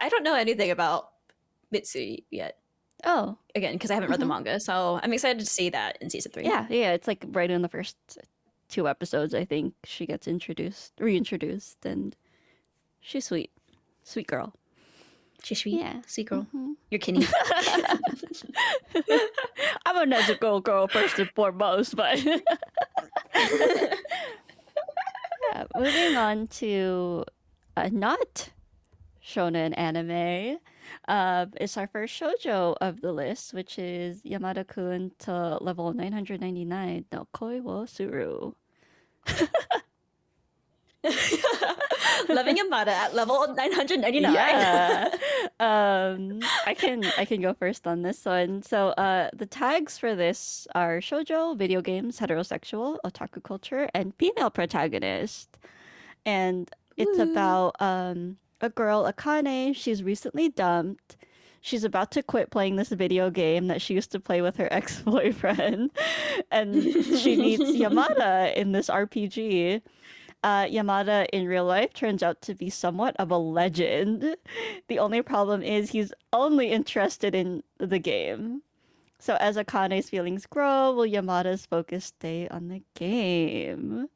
I don't know anything about Mitsui yet. Oh Again, because I haven't read the Mhm. manga, so I'm excited to see that in season three. yeah, yeah. It's like right in the first two episodes, I think she gets introduced, reintroduced, and she's sweet, sweet girl. she's sweet. Yeah. sweet girl. Mhm. You're kidding. [LAUGHS] I'm a Nezuko girl first and foremost, but [LAUGHS] yeah, moving on to a not shonen anime. Uh, it's our first shojo of the list, which is Yamada-kun to level 999 no Koi wo Suru. [LAUGHS] Loving Yamada at level 999. Yeah. [LAUGHS] um, I can I can go first on this one. So, uh, the tags for this are shojo, video games, heterosexual, otaku culture, and female protagonist. And it's Woo. about um a girl, Akane. She's recently dumped. She's about to quit playing this video game that she used to play with her [LAUGHS] ex boyfriend, [LAUGHS] and she meets [LAUGHS] Yamada in this RPG uh, Yamada in real life turns out to be somewhat of a legend. The only problem is he's only interested in the game. So as Akane's feelings grow, will Yamada's focus stay on the game?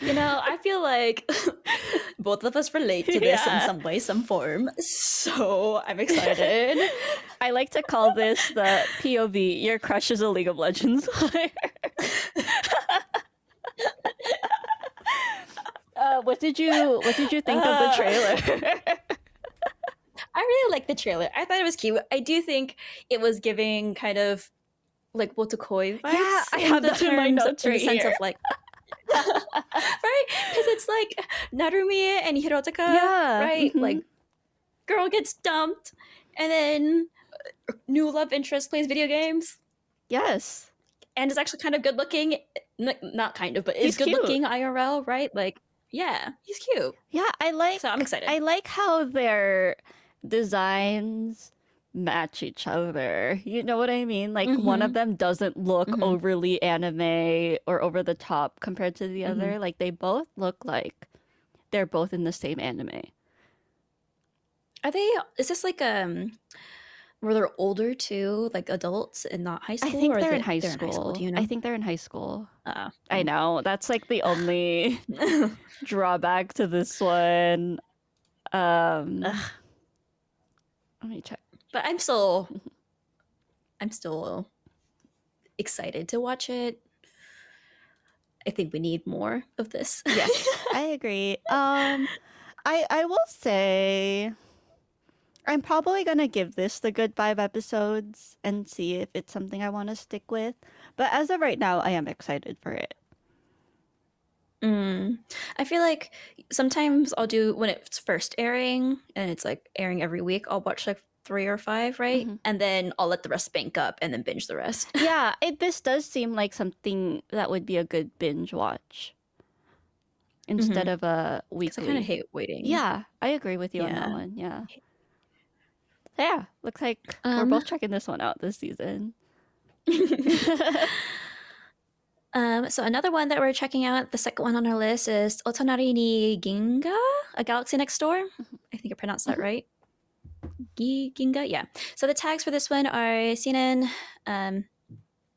You know, I feel like [LAUGHS] both of us relate to this Yeah. in some way, some form. So I'm excited. [LAUGHS] I like to call this the POV. Your crush is a League of Legends player. [LAUGHS] uh, what did you What did you think of the Uh, trailer? I really like the trailer. I thought it was cute. I do think it was giving kind of like Wotakoi vibes. Yeah, I have the that in my notes in the right sense here. of like [LAUGHS] right because it's like Narumi and Hirotaka, Yeah, right? mhm. Like girl gets dumped, and then uh, new love interest plays video games yes. and is actually kind of good looking. N- not kind of, but is good cute. looking IRL, right? Like yeah, he's cute. Yeah, I like. So I'm excited. I like how their designs match each other. You know what I mean? Like one of Mhm. them doesn't look Mhm. overly anime or over the top compared to the Mhm. other. Like they both look like they're both in the same anime. Are they? Is this like um? Were they older too, like adults and not high school? I think or they're they- in high school. Do you know? I think they're in high school. Uh, I know. That's like the only [LAUGHS] drawback to this one. Um Ugh. let me check. But I'm still, I'm still excited to watch it. I think we need more of this. [LAUGHS] Yes, I agree. Um, I I will say, I'm probably gonna give this the good five episodes and see if it's something I want to stick with. But as of right now, I am excited for it. Mm. I feel like sometimes I'll do when it's first airing and it's like airing every week. I'll watch like three or five, right? Mhm. And then I'll let the rest bank up and then binge the rest. [LAUGHS] Yeah, it this does seem like something that would be a good binge watch instead of a 'Cause I kind of hate waiting. Yeah, I agree with you on that one. Yeah. Yeah, looks like we're Um, both checking this one out this season. [LAUGHS] [LAUGHS] Um, so another one that we're checking out, the second one on our list is Otonari ni Ginga, a galaxy next door. I think I pronounced that Mhm. right. Gi- Ginga, yeah. So the tags for this one are Sinen, um,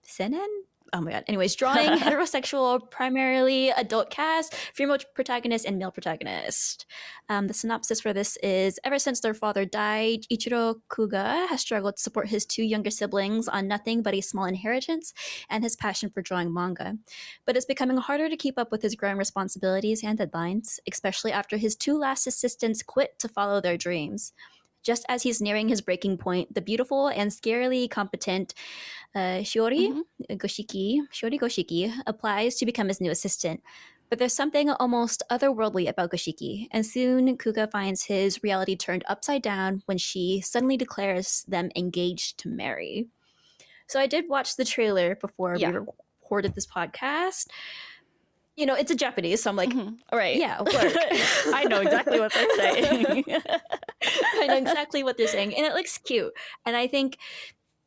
Senen? Oh my god. Anyways, drawing [LAUGHS] heterosexual, primarily adult cast, female protagonist, and male protagonist. Um, the synopsis for this is Ever since their father died, Ichiro Kuga has struggled to support his two younger siblings on nothing but a small inheritance and his passion for drawing manga. But it's becoming harder to keep up with his growing responsibilities and deadlines, especially after his two last assistants quit to follow their dreams. Just as he's nearing his breaking point, the beautiful and scarily competent uh, Shiori Mhm. Goshiki, Shiori Goshiki, applies to become his new assistant. But there's something almost otherworldly about Goshiki, and soon Kuga finds his reality turned upside down when she suddenly declares them engaged to marry. So I did watch the trailer before Yeah. we recorded this podcast. You know, it's a Japanese, so I'm like, Mhm. Right. yeah. [LAUGHS] I know exactly what they're saying. [LAUGHS] I know exactly what they're saying, and it looks cute. And I think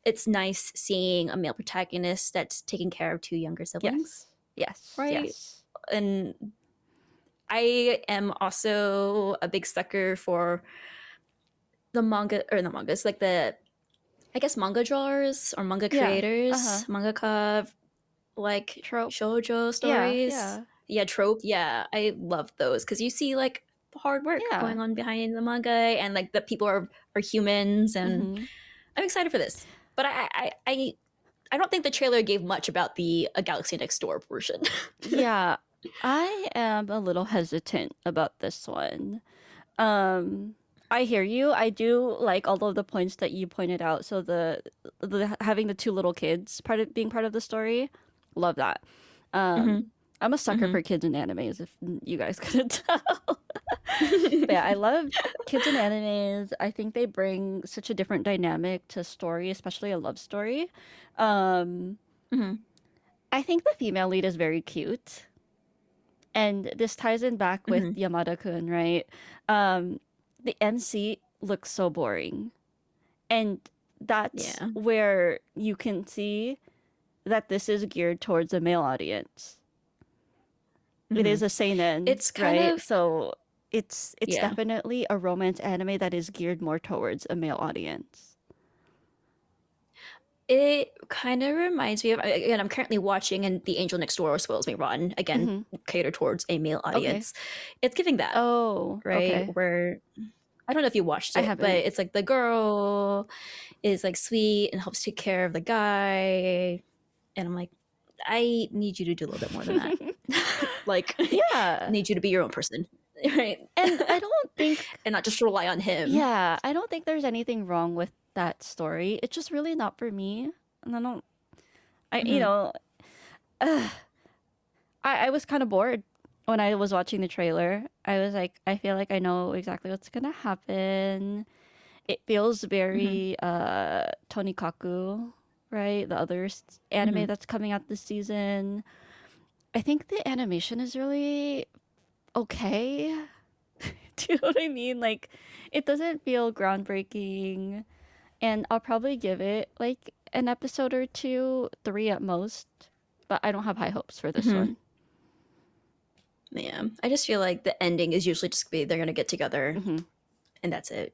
it's nice seeing a male protagonist that's taking care of two younger siblings. yes. Yes. Right? Yes. And I am also a big sucker for the manga or the mangas, like the I guess manga drawers or manga Yeah, creators, uh-huh. mangaka like Trope. shoujo stories. yeah. yeah trope yeah i love those because you see like hard work Yeah. going on behind the manga and like the people are are humans and Mhm. i'm excited for this but i i i, I don't think the trailer gave much about the a galaxy next door portion yeah, [LAUGHS] I am a little hesitant about this one. Um, I hear you. I do like all of the points that you pointed out. So the the having the two little kids part of being part of the story, love that. Um, Mhm. I'm a sucker Mhm. for kids and animes. If you guys [LAUGHS] couldn't tell. But yeah, I [LAUGHS] love kids and animes. I think they bring such a different dynamic to story, especially a love story. Um, Mhm. I think the female lead is very cute. And this ties in back with Mm-hmm. Yamada kun, right? Um, the MC looks so boring. And that's Yeah. where you can see that this is geared towards a male audience. It Mhm. is a seinen. It's kind right? of- so it's it's Yeah. definitely a romance anime that is geared more towards a male audience. It kind of reminds me of again. I'm currently watching, and The Angel Next Door spoils me rotten again, Mhm. catered towards a male Okay. audience. It's giving that Oh, right okay. where I don't know if you watched it, but it's like the girl is like sweet and helps take care of the guy, and I'm like, I need you to do a little bit more than that. [LAUGHS] [LAUGHS] like, I [LAUGHS] yeah. need you to be your own person, right? And I don't think and not just rely on him. Yeah, I don't think there's anything wrong with that story. It's just really not for me. And I don't I you Mhm. know ugh, I I was kind of bored when I was watching the trailer. I was like I feel like I know exactly what's going to happen. It feels very uh Tonikaku, right? The other anime Mhm. that's coming out this season. I think the animation is really okay. [LAUGHS] Do you know what I mean? Like, it doesn't feel groundbreaking, and I'll probably give it like an episode or two, three at most. But I don't have high hopes for this Mhm. one. Yeah, I just feel like the ending is usually just be they're gonna get together hmm and that's it.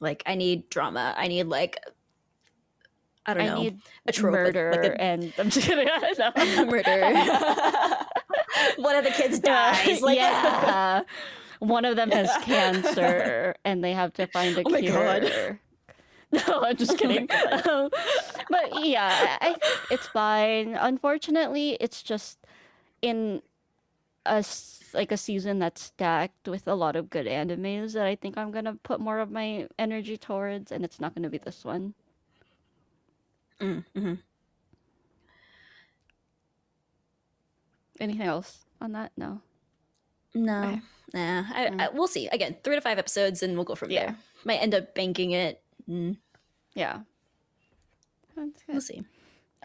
Like I need drama. I need like I don't I know need a trope murder, like and [LAUGHS] I'm just kidding. No. [LAUGHS] a murder. [LAUGHS] One of the kids dies. Like yeah. One of them has cancer, and they have to find a Oh cure. No, I'm just Oh kidding. Um, but yeah, I I think it's fine. Unfortunately, it's just in a like a season that's stacked with a lot of good animes that I think I'm gonna put more of my energy towards, and it's not gonna be this one. Mm, mhm. Anything else on that? No. No, Okay. nah. I, Mm. I, we'll see. Again, three to five episodes, and we'll go from Yeah. there. Might end up banking it. Mm, Yeah. We'll see.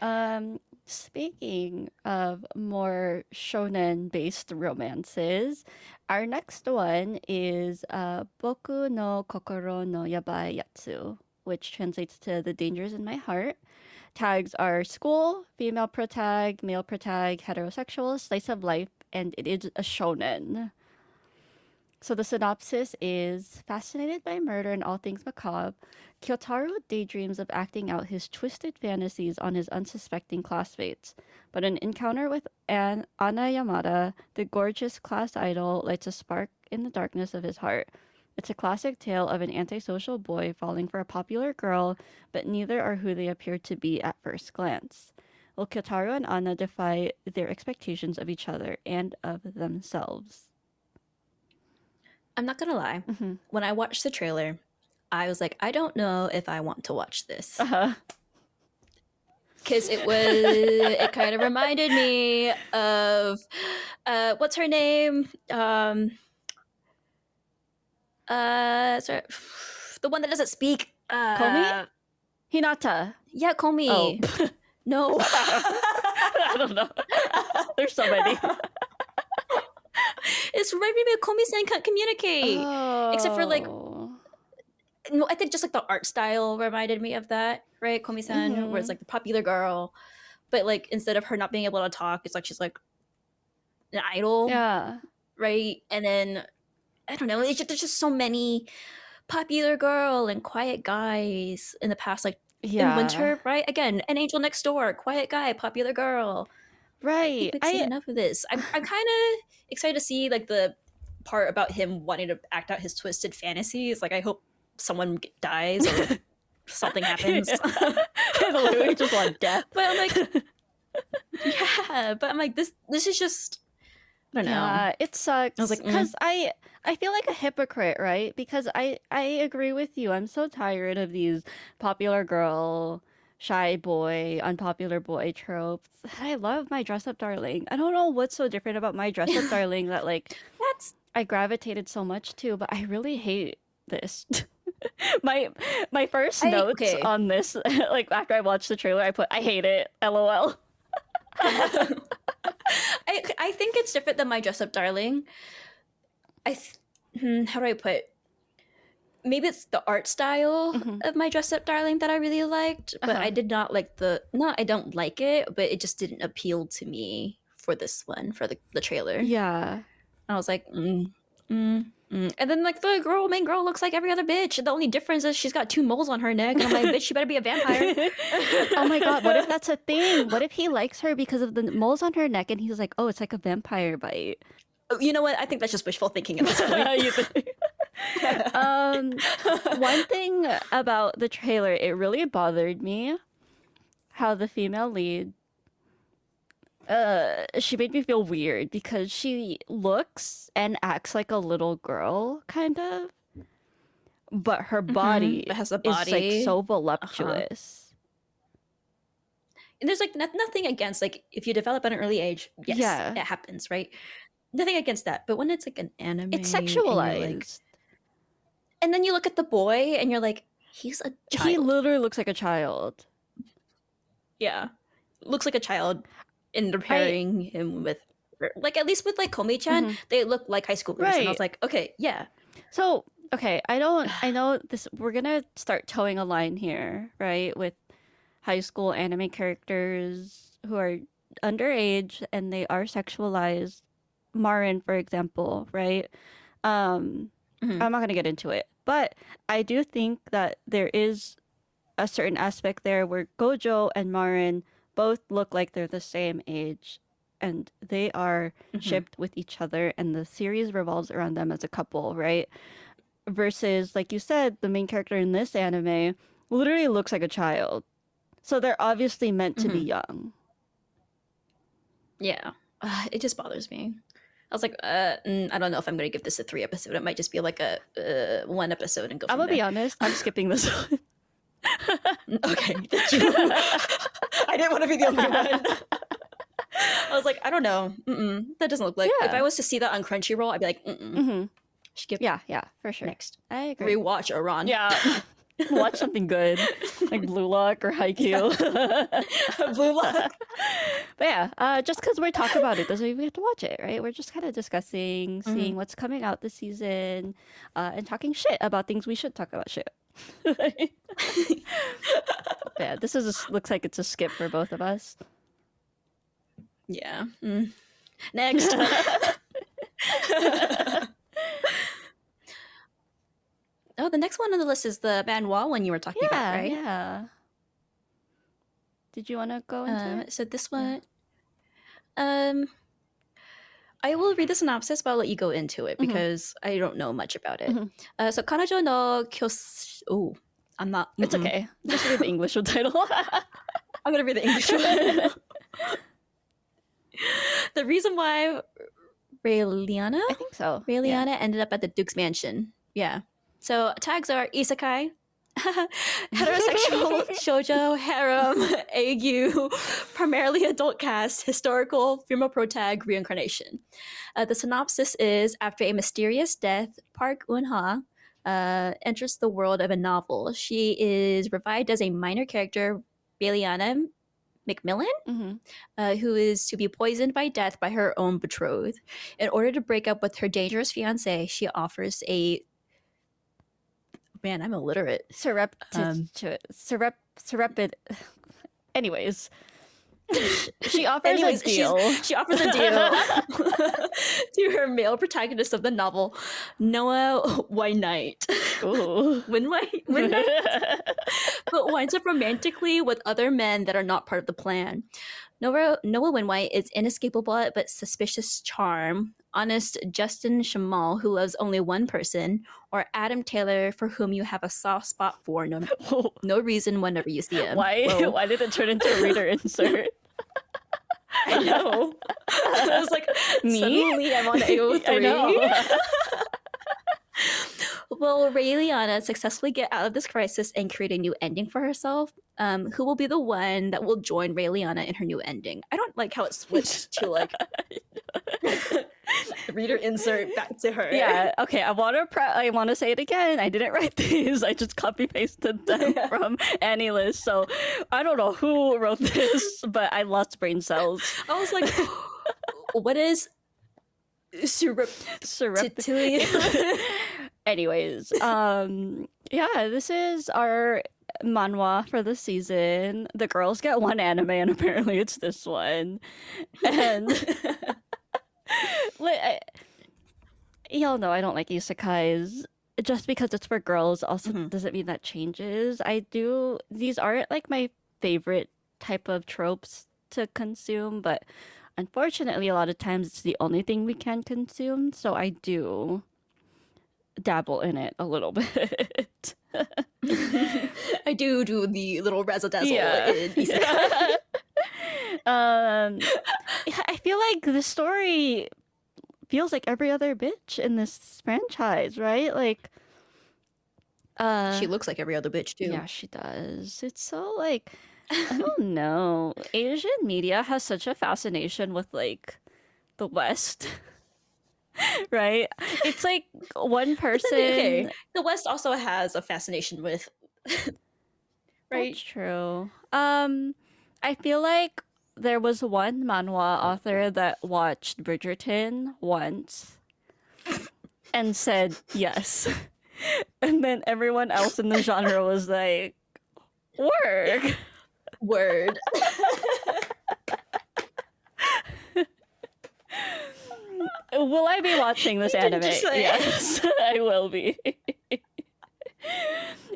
Um, speaking of more shonen based romances, our next one is uh, Boku no Kokoro no Yabai Yatsu, which translates to The Dangers in My Heart. Tags are school, female protag, male protag, heterosexual, slice of life, and it is a shonen. So the synopsis is fascinated by murder and all things macabre. Kyotaro daydreams of acting out his twisted fantasies on his unsuspecting classmates. But an encounter with An- Anna Yamada, the gorgeous class idol, lights a spark in the darkness of his heart. It's a classic tale of an antisocial boy falling for a popular girl, but neither are who they appear to be at first glance. Will Kyotaro and Anna defy their expectations of each other and of themselves? I'm not gonna lie. Mhm. When I watched the trailer, I was like, I don't know if I want to watch this Uh-huh. [LAUGHS] because it was. it kind of reminded me of uh, what's her name? Um, uh, sorry, the one that doesn't speak. Uh, Komi? Hinata. Yeah, Komi. Oh. [LAUGHS] No. [LAUGHS] [LAUGHS] I don't know. There's so many. it's reminding me of Komi-san can't communicate. Except for, like, Oh. no, I think just like the art style reminded me of that, right? Komi-san, where it's Mhm. like the popular girl, but like instead of her not being able to talk, it's like she's like an idol, yeah. right? And then I don't know, just, there's just so many popular girl and quiet guys in the past, like Yeah. in winter, right? Again, an angel next door, quiet guy, popular girl. Right. Seen I, enough of this. I'm, I'm kind of excited to see like the part about him wanting to act out his twisted fantasies. Like, I hope someone dies or [LAUGHS] something [LAUGHS] happens. [LAUGHS] Literally just want death. but I'm like, yeah. But I'm like, this. This is just. I don't know. Yeah, it sucks. I was like, mm. because I I feel like a hypocrite, right? Because I I agree with you. I'm so tired of these popular girl, shy boy, unpopular boy tropes. [SIGHS] I love my dress up darling. I don't know what's so different about my dress up [LAUGHS] darling that like That's I gravitated so much to, but I really hate this. [LAUGHS] my my first I- notes okay. on this, [LAUGHS] like after I watched the trailer, I put I hate it. LOL. I I think it's different than my dress up darling. I th- hmm, how do I put? Maybe it's the art style Mhm. of my dress up darling that I really liked, but Uh-huh. I did not like the. Not I don't like it, but it just didn't appeal to me for this one for the the trailer. Yeah. I was like, mm, mm, Mm, And then like the girl, main girl, looks like every other bitch. The only difference is she's got two moles on her neck, and I'm like, bitch, she better be a vampire. [LAUGHS] oh my god, what if that's a thing? What if he likes her because of the moles on her neck and he's like, oh, it's like a vampire bite? Oh, you know what? I think that's just wishful thinking at this [LAUGHS] point. [LAUGHS] Um, one thing about the trailer, it really bothered me how the female lead uh she made me feel weird because she looks and acts like a little girl kind of but her body It has a is body. like so voluptuous and there's like no- nothing against like if you develop at an early age, yes, Yeah. it happens, right? Nothing against that. But when it's like an anime, it's and sexualized like- and then you look at the boy and you're like, he's a child. he literally looks like a child yeah, looks like a child. And they're pairing him with, like at least with like Komi-chan, Mhm. they look like high schoolers. And I was like, okay, yeah, So, okay, I don't I [SIGHS] know this we're going to start towing a line here, right? With high school anime characters who are underage and they are sexualized. Marin, for example, right? Um Mhm. I'm not going to get into it, but I do think that there is a certain aspect there where Gojo and Marin both look like they're the same age and they are Mhm. shipped with each other and the series revolves around them as a couple, right? Versus like you said, the main character in this anime literally looks like a child. So they're obviously meant to be Mhm. young. yeah. Uh, [SIGHS] it just bothers me. I was like, uh, mm, I don't know if I'm going to give this a three episode. It might just be like a uh, one episode and go. I'm gonna be honest, I'm skipping this [LAUGHS] one. Okay. [LAUGHS] I didn't want to be the only one. [LAUGHS] I was like, I don't know. Mm-mm, that doesn't look like. If I was to see that on Crunchyroll, I'd be like, Mm-mm, hmm skip Yeah, yeah, for sure. next. I agree. Rewatch Ouran. Yeah. [LAUGHS] Watch something good, like Blue Lock or Haikyuu. [LAUGHS] Blue Lock. But yeah, uh, just because we're talking about it doesn't mean we have to watch it, right? We're just kind of discussing, Mm-hmm. seeing what's coming out this season, uh, and talking shit about things we should talk about shit. [LAUGHS] Yeah, this is a looks like it's a skip for both of us. Yeah. Mm. Next. Oh, the next one on the list is the manhwa one you were talking about, Yeah, right? yeah. Did you want to go into Um, it? so this one, um, I will read the synopsis, but I'll let you go into it Mhm. because I don't know much about it. Mhm. Uh, so kanojo no kyos. Oh, I'm not. It's mm-mm. okay. [LAUGHS] Just read the English title. [LAUGHS] I'm gonna read the English [LAUGHS] one. the reason why Raeliana, I think so. Raeliana ended up at the Duke's mansion. Yeah. So tags are isekai, [LAUGHS] heterosexual [LAUGHS] shoujo, harem, [LAUGHS] AU, primarily adult cast, historical, female protag, reincarnation. Uh, the synopsis is after a mysterious death, Park Eun-ha uh, enters the world of a novel. She is revived as a minor character, Raeliana McMillan, hmm uh, who is to be poisoned by death by her own betrothed. In order to break up with her dangerous fiance, she offers a man. I'm illiterate. Surrept, Um, surrep, surrepid. [LAUGHS] Anyways, [LAUGHS] she offers Anyways, a deal. she offers a deal [LAUGHS] to her male protagonist of the novel, Noah White Knight. Ooh. Win White, Win Knight, but winds up romantically with other men that are not part of the plan. Noah, Noah Winwhite is inescapable but suspicious charm, honest Justin Shamal, who loves only one person, or Adam Taylor, for whom you have a soft spot for no, [LAUGHS] no reason whenever you see him. why? Whoa. Why did it turn into a reader insert? [LAUGHS] I know. [LAUGHS] I was like, Me? suddenly I'm on AO3. I know. Will Raeliana successfully get out of this crisis and create a new ending for herself? Um, who will be the one that will join Raeliana in her new ending? I don't like how it switched to like [LAUGHS] reader insert back to her. yeah. Okay. I want to. Pre- I want to say it again. I didn't write [LAUGHS] these. I just copy pasted them [LAUGHS] from AniList. So I don't know who wrote this, but I lost brain cells. I was like, [GASPS] what is Surreptitious. surreptitious? Anyways, um, yeah, this is our manhwa for the season. The girls get one anime, and apparently it's this one. And y'all know I don't like isekais. Just because it's for girls also Mhm. doesn't mean that changes. I do these aren't like my favorite type of tropes to consume, but unfortunately a lot of times it's the only thing we can consume, so I do dabble in it a little [LAUGHS] bit. [LAUGHS] I do do the little razzle dazzle Yeah. in isekai. [LAUGHS] [LAUGHS] um I feel like the story feels like every other bitch in this franchise, right? Like uh she looks like every other bitch too. Yeah, she does. It's so like I [LAUGHS] don't know. Asian media has such a fascination with like the West. [LAUGHS] right? It's like one person Okay. The West also has a fascination with right? That's true. Um I feel like there was one manhwa author that watched Bridgerton once and said yes. [LAUGHS] And then everyone else in the genre was like, work. Word. [LAUGHS] Will I be watching this [LAUGHS] anime? Yes, I will be.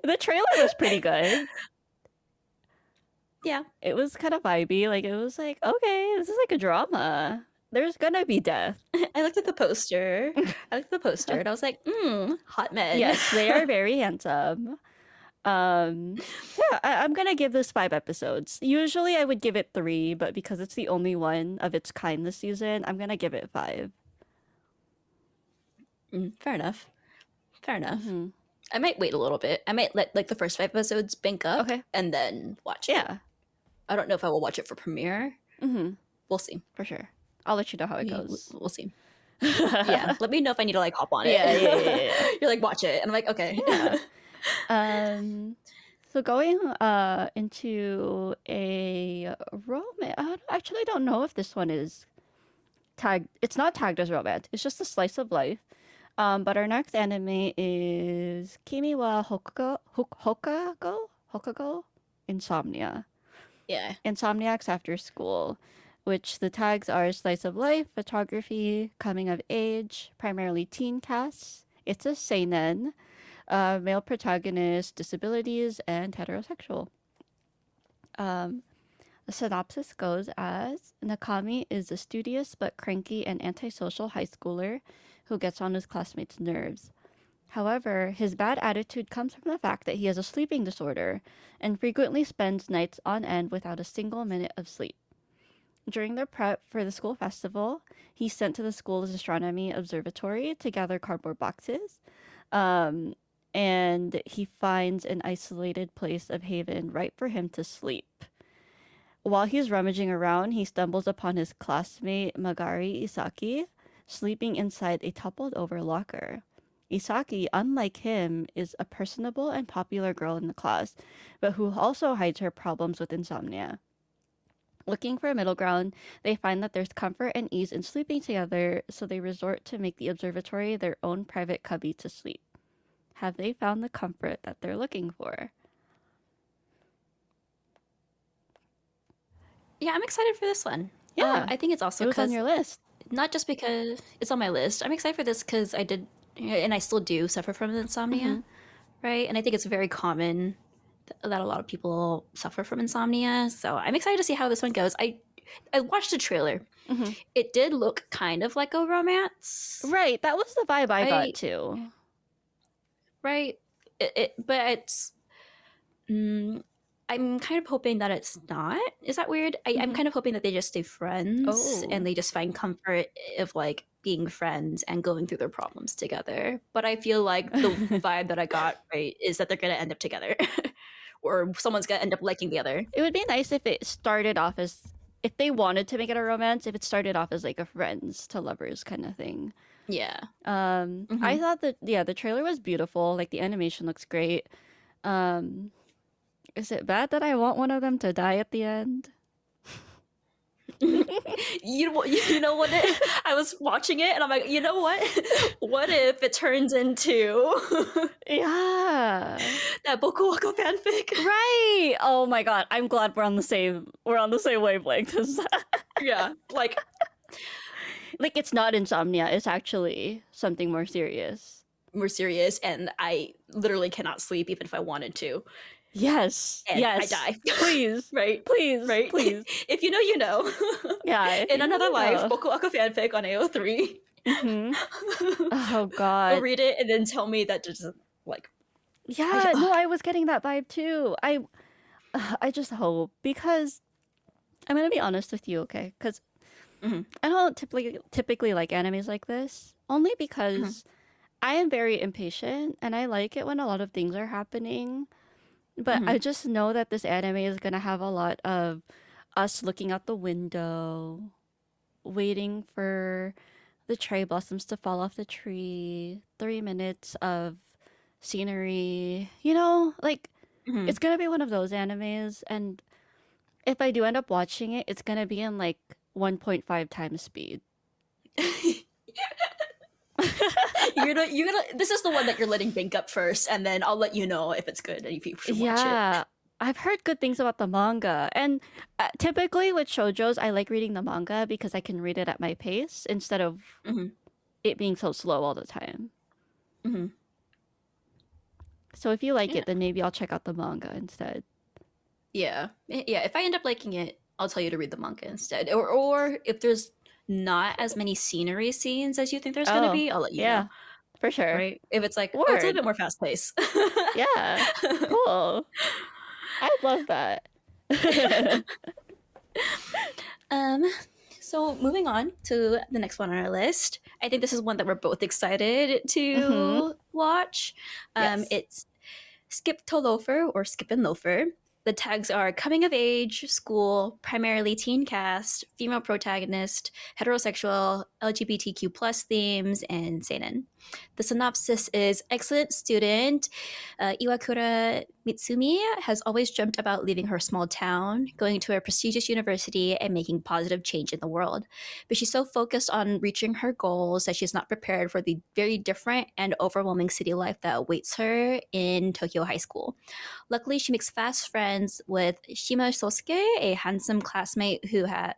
the trailer was pretty good. Yeah. It was kind of vibey. Like it was like, okay, this is like a drama. There's gonna be death. [LAUGHS] I looked at the poster. [LAUGHS] I looked at the poster and I was like, mm, hot men. Yes, they are [LAUGHS] very handsome. Um, yeah, I, I'm gonna give this five episodes. Usually, I would give it three, but because it's the only one of its kind this season, I'm gonna give it five. Mm, fair enough. Fair enough. Mhm. I might wait a little bit. I might let like the first five episodes bank up Okay. and then watch it. I don't know if I will watch it for premiere. hmm We'll see. For sure. I'll let you know how it goes. We'll see. [LAUGHS] Yeah. let me know if I need to like hop on it. Yeah, yeah, yeah, yeah. [LAUGHS] You're like, watch it. And I'm like, okay. Yeah. um so going uh into a romance I actually don't know if this one is tagged it's not tagged as romance it's just a slice of life um but our next anime is kimi wa hokago Hok- hokago hokago insomnia yeah. insomniacs after school which the tags are slice of life photography coming of age primarily teen casts. It's a seinen uh, male protagonist disabilities and heterosexual. Um, the synopsis goes as nakami is a studious but cranky and antisocial high schooler who gets on his classmates nerves However, his bad attitude comes from the fact that he has a sleeping disorder and frequently spends nights on end without a single minute of sleep. During their prep for the school festival, he's sent to the school's astronomy observatory to gather cardboard boxes. Um, and he finds an isolated place of haven right for him to sleep. While he's rummaging around, he stumbles upon his classmate Magari Isaki sleeping inside a toppled over locker. Isaki, unlike him, is a personable and popular girl in the class, but who also hides her problems with insomnia. Looking for a middle ground, they find that there's comfort and ease in sleeping together, so they resort to make the observatory their own private cubby to sleep. Have they found the comfort that they're looking for? Yeah, I'm excited for this one. Yeah. Um, I think it's also it was on your list. not just because it's on my list. I'm excited for this because I did, and I still do suffer from insomnia, Mhm. right? And I think it's very common that a lot of people suffer from insomnia. So I'm excited to see how this one goes. I I watched the trailer. Mhm. It did look kind of like a romance, Right, that was the vibe I, I- got too. right? It, it but it's. Mm, I'm kind of hoping that it's not. Is that weird? I, I'm Mhm. kind of hoping that they just stay friends Oh. and they just find comfort of like being friends and going through their problems together. But I feel like the [LAUGHS] vibe that I got right is that they're gonna end up together, [LAUGHS] or someone's gonna end up liking the other. It would be nice if it started off as if they wanted to make it a romance, if it started off as like a friends to lovers kind of thing. Yeah, Um, I Mhm. thought that yeah, the trailer was beautiful. Like the animation looks great. Um, is it bad that I want one of them to die at the end? [LAUGHS] you know, you know what? It, I was watching it and I'm like, you know what? [LAUGHS] What if it turns into [LAUGHS] Yeah. that Boku Wako fanfic? Right. Oh my god. I'm glad we're on the same we're on the same wavelength. yeah, like like it's not insomnia. It's actually something more serious. More serious, and I literally cannot sleep even if I wanted to. Yes. Yes. I die. Please. [LAUGHS] right? Please. Right? Please. [LAUGHS] if you know, you know. [LAUGHS] Yeah. In another life, know. Boku Aka fanfic on AO3. Mhm. Oh Go god. read it and then tell me that just like Yeah, no, I was getting that vibe too. I [SIGHS] I just hope because I'm gonna be honest with you, okay? Because Mhm. I don't typically typically like animes like this, only because I am very impatient and I like it when a lot of things are happening. But I just know that this anime is gonna have a lot of us looking out the window, waiting for the cherry blossoms to fall off the tree, three minutes of scenery, you know, like Mhm. it's gonna be one of those animes, and if I do end up watching it, it's gonna be in like 1.5 times speed. [LAUGHS] [LAUGHS] you're gonna you're gonna this is the one that you're letting bank up first and then I'll let you know if it's good and if you should watch it. Yeah, I've heard good things about the manga, and uh, typically with shoujos, I like reading the manga because I can read it at my pace instead of Mhm. it being so slow all the time. Mhm. So if you like Yeah. it, then maybe I'll check out the manga instead. Yeah. Eh, Yeah, if I end up liking it, I'll tell you to read the manga instead. Or or if there's not as many scenery scenes as you think there's gonna Oh, be, I'll let you yeah, know. for sure. Right? If it's like, oh, it's a little bit more fast paced. Yeah, cool. I love that. [LAUGHS] [LAUGHS] Um, so moving on to the next one on our list, I think this is one that we're both excited to Mhm. watch. Um, Yes. It's Skip to Loafer or Skip and Loafer. The tags are coming of age, school, primarily teen cast, female protagonist, heterosexual, LGBTQ plus themes, and seinen. The synopsis is excellent student uh, Iwakura Mitsumi has always dreamt about leaving her small town, going to a prestigious university, and making positive change in the world. But she's so focused on reaching her goals that she's not prepared for the very different and overwhelming city life that awaits her in Tokyo High School. Luckily, she makes fast friends with Shima Sosuke, a handsome classmate who had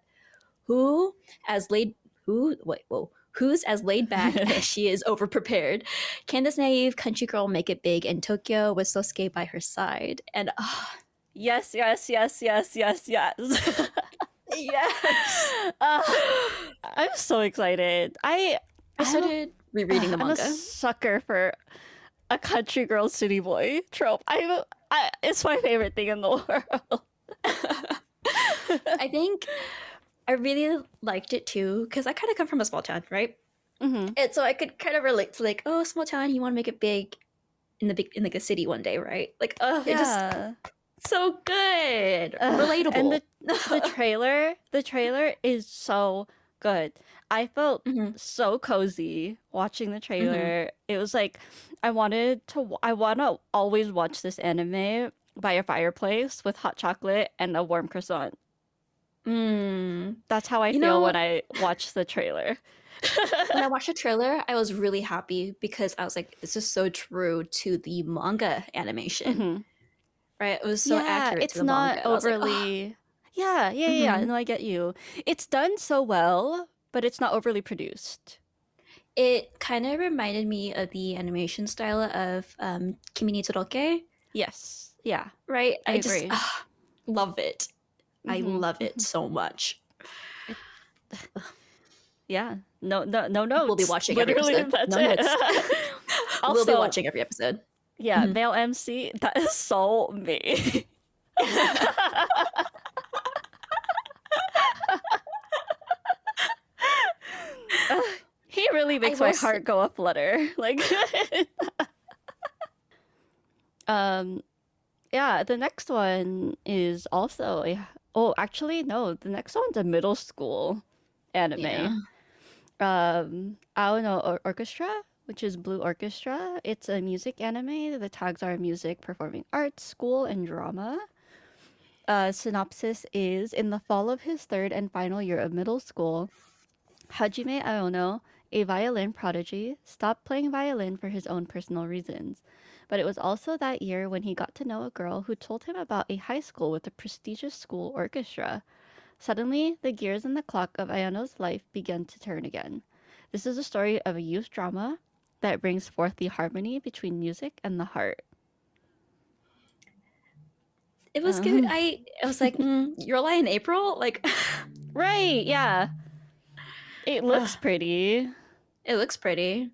who as laid who wait whoa who's as laid back [LAUGHS] as she is overprepared. Can this naive country girl make it big in Tokyo with Sosuke by her side? And ah, yes, yes, yes, yes, yes, yes. [LAUGHS] yes, Uh, I'm so excited. I I started rereading the manga. I'm a sucker for a country girl city boy trope. I'm I, it's my favorite thing in the [LAUGHS] world. I think I really liked it too because I kind of come from a small town, right? hmm And so I could kind of relate to like, oh, small town, you want to make it big in the big in like a city one day, right? Like, oh, it just Yeah. so good, Ugh, relatable. And the [LAUGHS] the trailer, the trailer is so good. I felt Mhm. so cozy watching the trailer. It was like I wanted to I want to always watch this anime by a fireplace with hot chocolate and a warm croissant. Mm. That's how I You feel know- when I watch the trailer. [LAUGHS] when I watched the [LAUGHS] trailer, I was really happy because I was like, this is so true to the manga animation, Mhm. right? It was so yeah, accurate it's to the not manga. I was like, "Oh." overly. yeah, yeah, yeah. Mhm. No, I get you. It's done so well, but it's not overly produced. It kind of reminded me of the animation style of um, Kimi ni Todoke, Yes. Yeah. right? I just agree. ah, love it. I Mhm, love it so much. Yeah. No, no, no, no. We'll be watching every episode. that's No it. notes. [LAUGHS] we'll be watching every episode. yeah, Mhm. male MC. That is so me. [LAUGHS] He really makes my heart go a flutter. [LAUGHS] Like, um, yeah. The next one is also a. Oh, actually, no. The next one's a middle school anime. Yeah. Um, Aono or- Orchestra, which is Blue Orchestra. It's a music anime. The tags are music, performing arts, school, and drama. Uh, synopsis is in the fall of his third and final year of middle school, Hajime Aono, a violin prodigy, stopped playing violin for his own personal reasons. But it was also that year when he got to know a girl who told him about a high school with a prestigious school orchestra. Suddenly, the gears in the clock of Ayano's life begin to turn again. This is a story of a youth drama that brings forth the harmony between music and the heart. It was Um. good. I I was like, mm, Your Lie in April? Like, [LAUGHS] Right, yeah. It looks pretty. it looks pretty.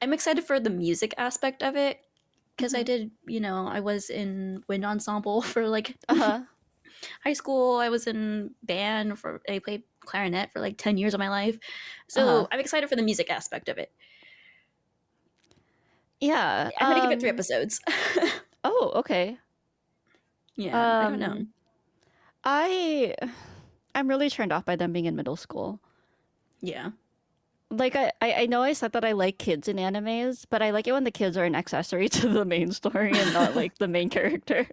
I'm excited for the music aspect of it because I Mhm. did, you know, I was in wind ensemble [LAUGHS] for like Uh-huh. [LAUGHS] high school. I was in band for I played clarinet for like 10 years of my life. So Uh-huh. I'm excited for the music aspect of it. Yeah. I'm gonna give it three um, episodes. [LAUGHS] Oh, okay. yeah, I don't know. Um, I [SIGHS] I'm really turned off by them being in middle school. Yeah. Like I, I I know I said that I like kids in animes, but I like it when the kids are an accessory [LAUGHS] to the main story and not [LAUGHS] like the main character.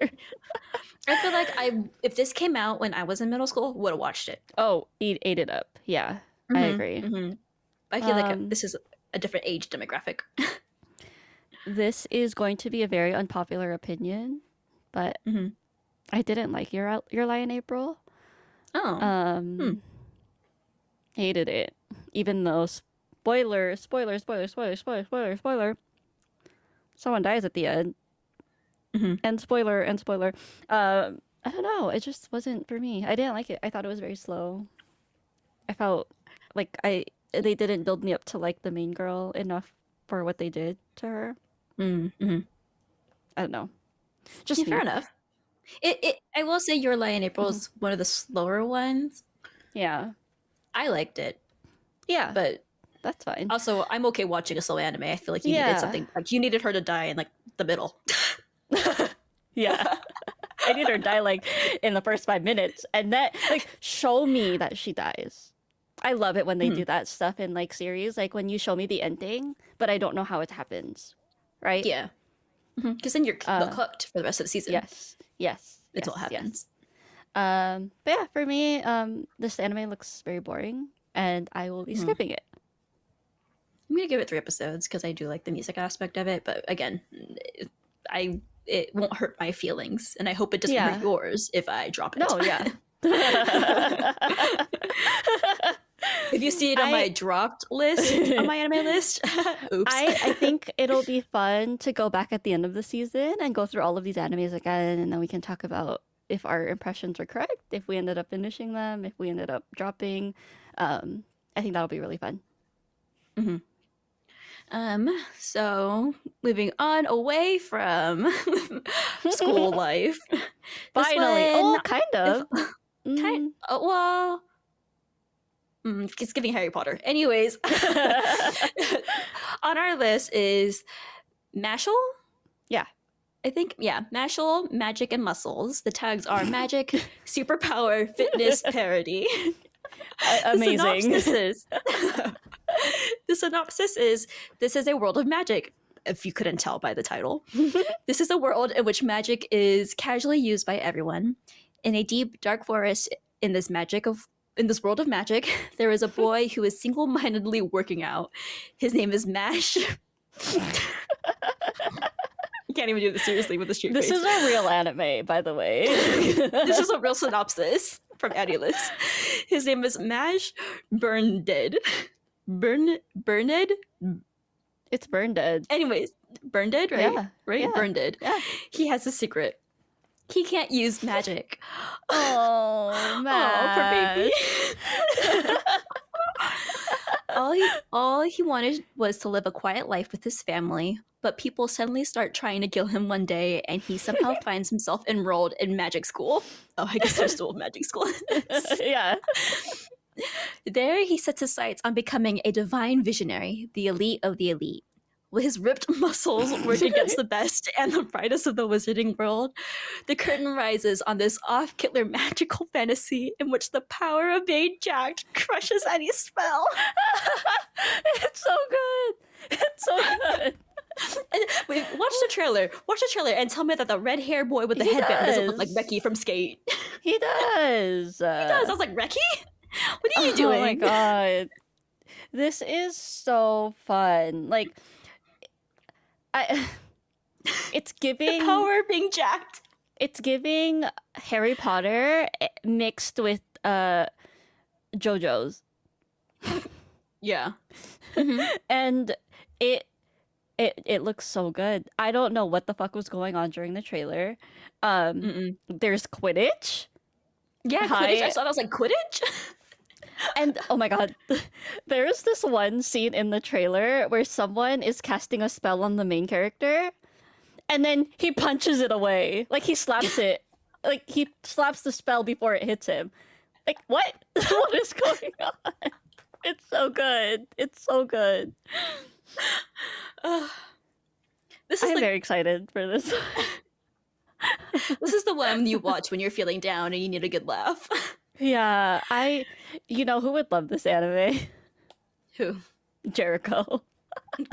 I feel like I if this came out when I was in middle school, would have watched it. oh, eat ate it up. Yeah, I Mhm, agree. mhm. I feel like Um, this is a different age demographic. [LAUGHS] This is going to be a very unpopular opinion, but Mhm. I didn't like your your lie in April. oh. Um, Hmm. hated it. Even though spoiler, spoiler, spoiler, spoiler, spoiler, spoiler, spoiler. Someone dies at the end, Mhm. and spoiler and spoiler. Um, I don't know. It just wasn't for me. I didn't like it. I thought it was very slow. I felt like I they didn't build me up to like the main girl enough for what they did to her. Mm, mhm. I don't know. Just Yeah, fair enough. It, it I will say Your Lie in April Mm-hmm. is one of the slower ones. Yeah, I liked it, yeah, but that's fine. also I'm okay watching a slow anime. I feel like you Yeah. needed something like you needed her to die in like the middle. [LAUGHS] Yeah. I need her to die like in the first five minutes and then like show me that she dies. I love it when they Mhm. do that stuff in like series, like when you show me the ending, but I don't know how it happens. Right? yeah, because then you're Uh, cooked for the rest of the season. Yes. Yes. it's what yes, yes. happens. Um but yeah, for me, um this anime looks very boring and I will be Mhm. skipping it. I'm gonna give it three episodes because I do like the music aspect of it. But again, it- I it won't hurt my feelings, and I hope it doesn't Yeah. hurt yours if I drop it. No, yeah. [LAUGHS] [LAUGHS] if you see it on I- my dropped list on my anime list, [LAUGHS] oops. I, I think it'll be fun to go back at the end of the season and go through all of these animes again, and then we can talk about if our impressions were correct, if we ended up finishing them, if we ended up dropping. Um, I think that'll be really fun. Um, so moving on away from [LAUGHS] school [LAUGHS] life. Finally, oh, one- kind of. [LAUGHS] kind- Mm, uh, well, mm, it's giving Harry Potter. Anyways, on our list is Mashle. Yeah. I think yeah, Mashle, Magic, and Muscles. The tags are Magic, Superpower, Fitness, Parody. A- The amazing. synopsis is [LAUGHS] the synopsis is this is a world of magic. If you couldn't tell by the title, [LAUGHS] this is a world in which magic is casually used by everyone. In a deep, dark forest, in this magic of in this world of magic, [LAUGHS] there is a boy who is single-mindedly working out. His name is Mash. you can't even do this seriously with a straight This face. is a real anime, by the way. this is a real synopsis from AniList. His name is Mash Burndead. Burn Burned? it's Burn Dead. Anyways, Burndead, right? Yeah, right? yeah, Burndead. yeah. He has a secret. He can't use magic. Oh, [LAUGHS] Oh, poor baby. [LAUGHS] all he all he wanted was to live a quiet life with his family, but people suddenly start trying to kill him one day, and he somehow [LAUGHS] finds himself enrolled in magic school. Oh, I guess there's still magic school. [LAUGHS] yeah. There, he sets his sights on becoming a divine visionary, the elite of the elite. His ripped [LAUGHS] muscles work against the [LAUGHS] best and the brightest of the wizarding world? The curtain rises on this off Kittler magical fantasy in which the power of being jacked crushes any spell. [LAUGHS] it's so good. It's so good. And wait, watch the trailer. Watch the trailer and tell me that the red hair boy with the He headband doesn't look like does. Reki from Skate. He does. He does. I was like, Reki? What are you Oh doing? Oh my god. This is so fun. Like I [LAUGHS] it's The giving power being jacked. it's giving Harry Potter eh, mixed with uh JoJo's. [LAUGHS] Yeah. Mhm. and it it it looks so good. I don't know what the fuck was going on during the trailer. Um Mm-mm. there's Quidditch Yeah, Quidditch. I saw that. I was like, Quidditch? [LAUGHS] and oh my god. [LAUGHS] There's this one scene in the trailer where someone is casting a spell on the main character and then he [LAUGHS] punches it away. Like he slaps it. Like he slaps the spell before it hits him. Like what? [LAUGHS] what is going on? It's so good. It's so good. [SIGHS] This is I'm like very excited for this. this is the one you watch when you're feeling down and you need a good laugh. Yeah, I you know who would love this anime? Who? Jericho.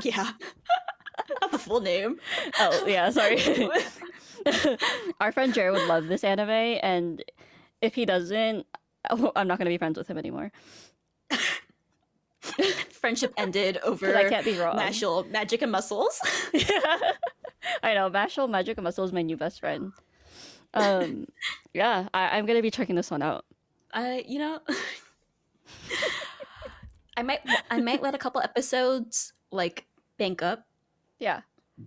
Yeah. [LAUGHS] Not the full name. Oh, yeah, sorry. [LAUGHS] Our friend Jer would love this anime, and if he doesn't, I'm not going to be friends with him anymore. [LAUGHS] Friendship ended over I can't be wrong. Mashle, magic and muscles. Yeah. I know, Mashle Magic and Muscles is my new best friend. Um, yeah, I, I'm going to be checking this one out. I, you know, [LAUGHS] I might, I might let a couple episodes like bank up Yeah.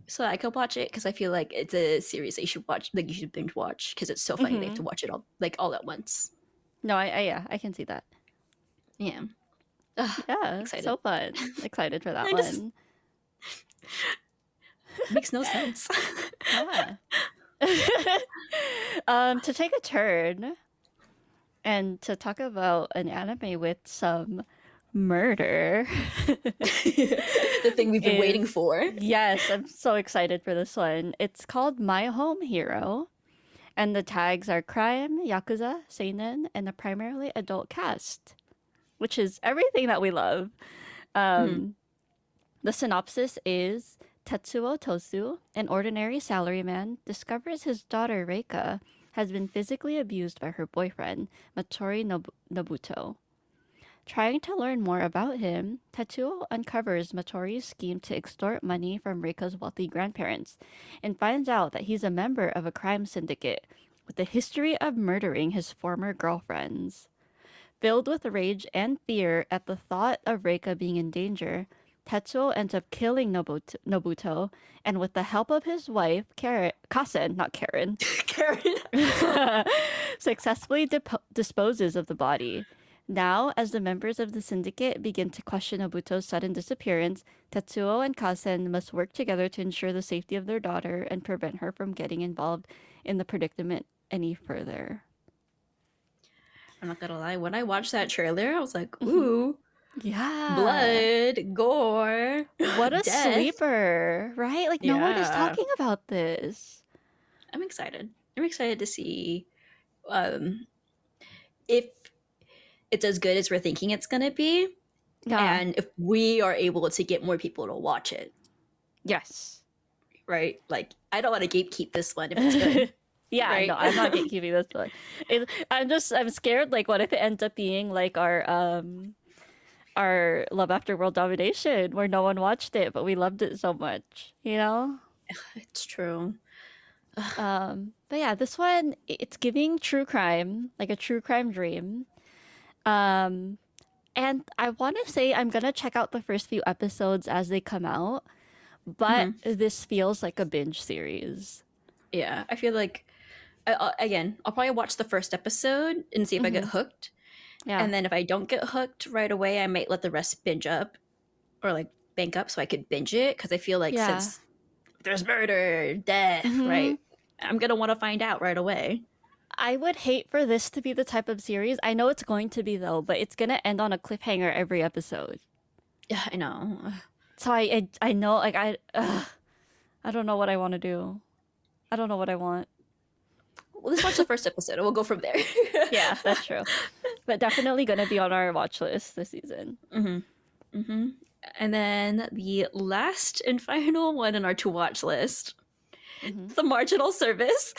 so I could watch it because I feel like it's a series that you should watch, like you should binge watch because it's so funny. They have to watch it all, like all at once. No, I, I yeah, I can see that. Yeah. Ugh, Yeah, Excited. so fun. Excited for [LAUGHS] that just- one. [LAUGHS] makes no sense. Yeah. um, to take a turn and to talk about an anime with some murder. [LAUGHS] [LAUGHS] the thing we've been Is- waiting for. yes, I'm so excited for this one. It's called My Home Hero, and the tags are crime, yakuza, seinen, and a primarily adult cast, which is everything that we love. Um, The synopsis is Tetsuo Tosu, an ordinary salaryman, discovers his daughter Reika has been physically abused by her boyfriend, Matori Nobu- Nobuto. Trying to learn more about him, Tetsuo uncovers Matori's scheme to extort money from Reika's wealthy grandparents and finds out that he's a member of a crime syndicate with a history of murdering his former girlfriends. Filled with rage and fear at the thought of Reika being in danger, Tetsuo ends up killing Nobuto, Nobuto, and with the help of his wife, Karen, Kasen, not Karen, [LAUGHS] Karen. [LAUGHS] successfully dip- disposes of the body. Now, as the members of the syndicate begin to question Nobuto's sudden disappearance, Tetsuo and Kasen must work together to ensure the safety of their daughter and prevent her from getting involved in the predicament any further. I'm not gonna lie. When I watched that trailer, I was like, Mhm. "Ooh, Yeah. blood, gore, What a death." sleeper, right? Like, no one is talking about this. I'm excited. I'm excited to see um, if it's as good as we're thinking it's gonna be, Yeah. and if we are able to get more people to watch it. yes. Right? Like, I don't want to gatekeep this one if it's good. [LAUGHS] yeah, Right? no, I'm not [LAUGHS] gatekeeping this one. It, I'm just, I'm scared. Like, what if it ends up being like our, um, our Love After World Domination, where no one watched it, but we loved it so much, you know? [SIGHS] it's true. [SIGHS] Um, but yeah, this one it's giving true crime, like a true crime dream. Um, and I want to say I'm gonna check out the first few episodes as they come out, but this feels like a binge series. Yeah, I feel like I, I- again, I'll probably watch the first episode and see if I get hooked. Yeah. And then if I don't get hooked right away, I might let the rest binge up or like bank up so I could binge it because I feel like Yeah. since there's murder, death, Mhm. right? I'm gonna want to find out right away. I would hate for this to be the type of series. I know it's going to be though, but it's gonna end on a cliffhanger every episode. Yeah, I know. So I, I, I know, like I, I don't know what I want to do. I don't know what I want. Well, let's watch the first episode and we'll go from there. [LAUGHS] Yeah, that's true. [LAUGHS] but definitely gonna be on our watch list this season. Mm-hmm. Mm-hmm. And then the last and final one on our to watch list, Mhm. the marginal service.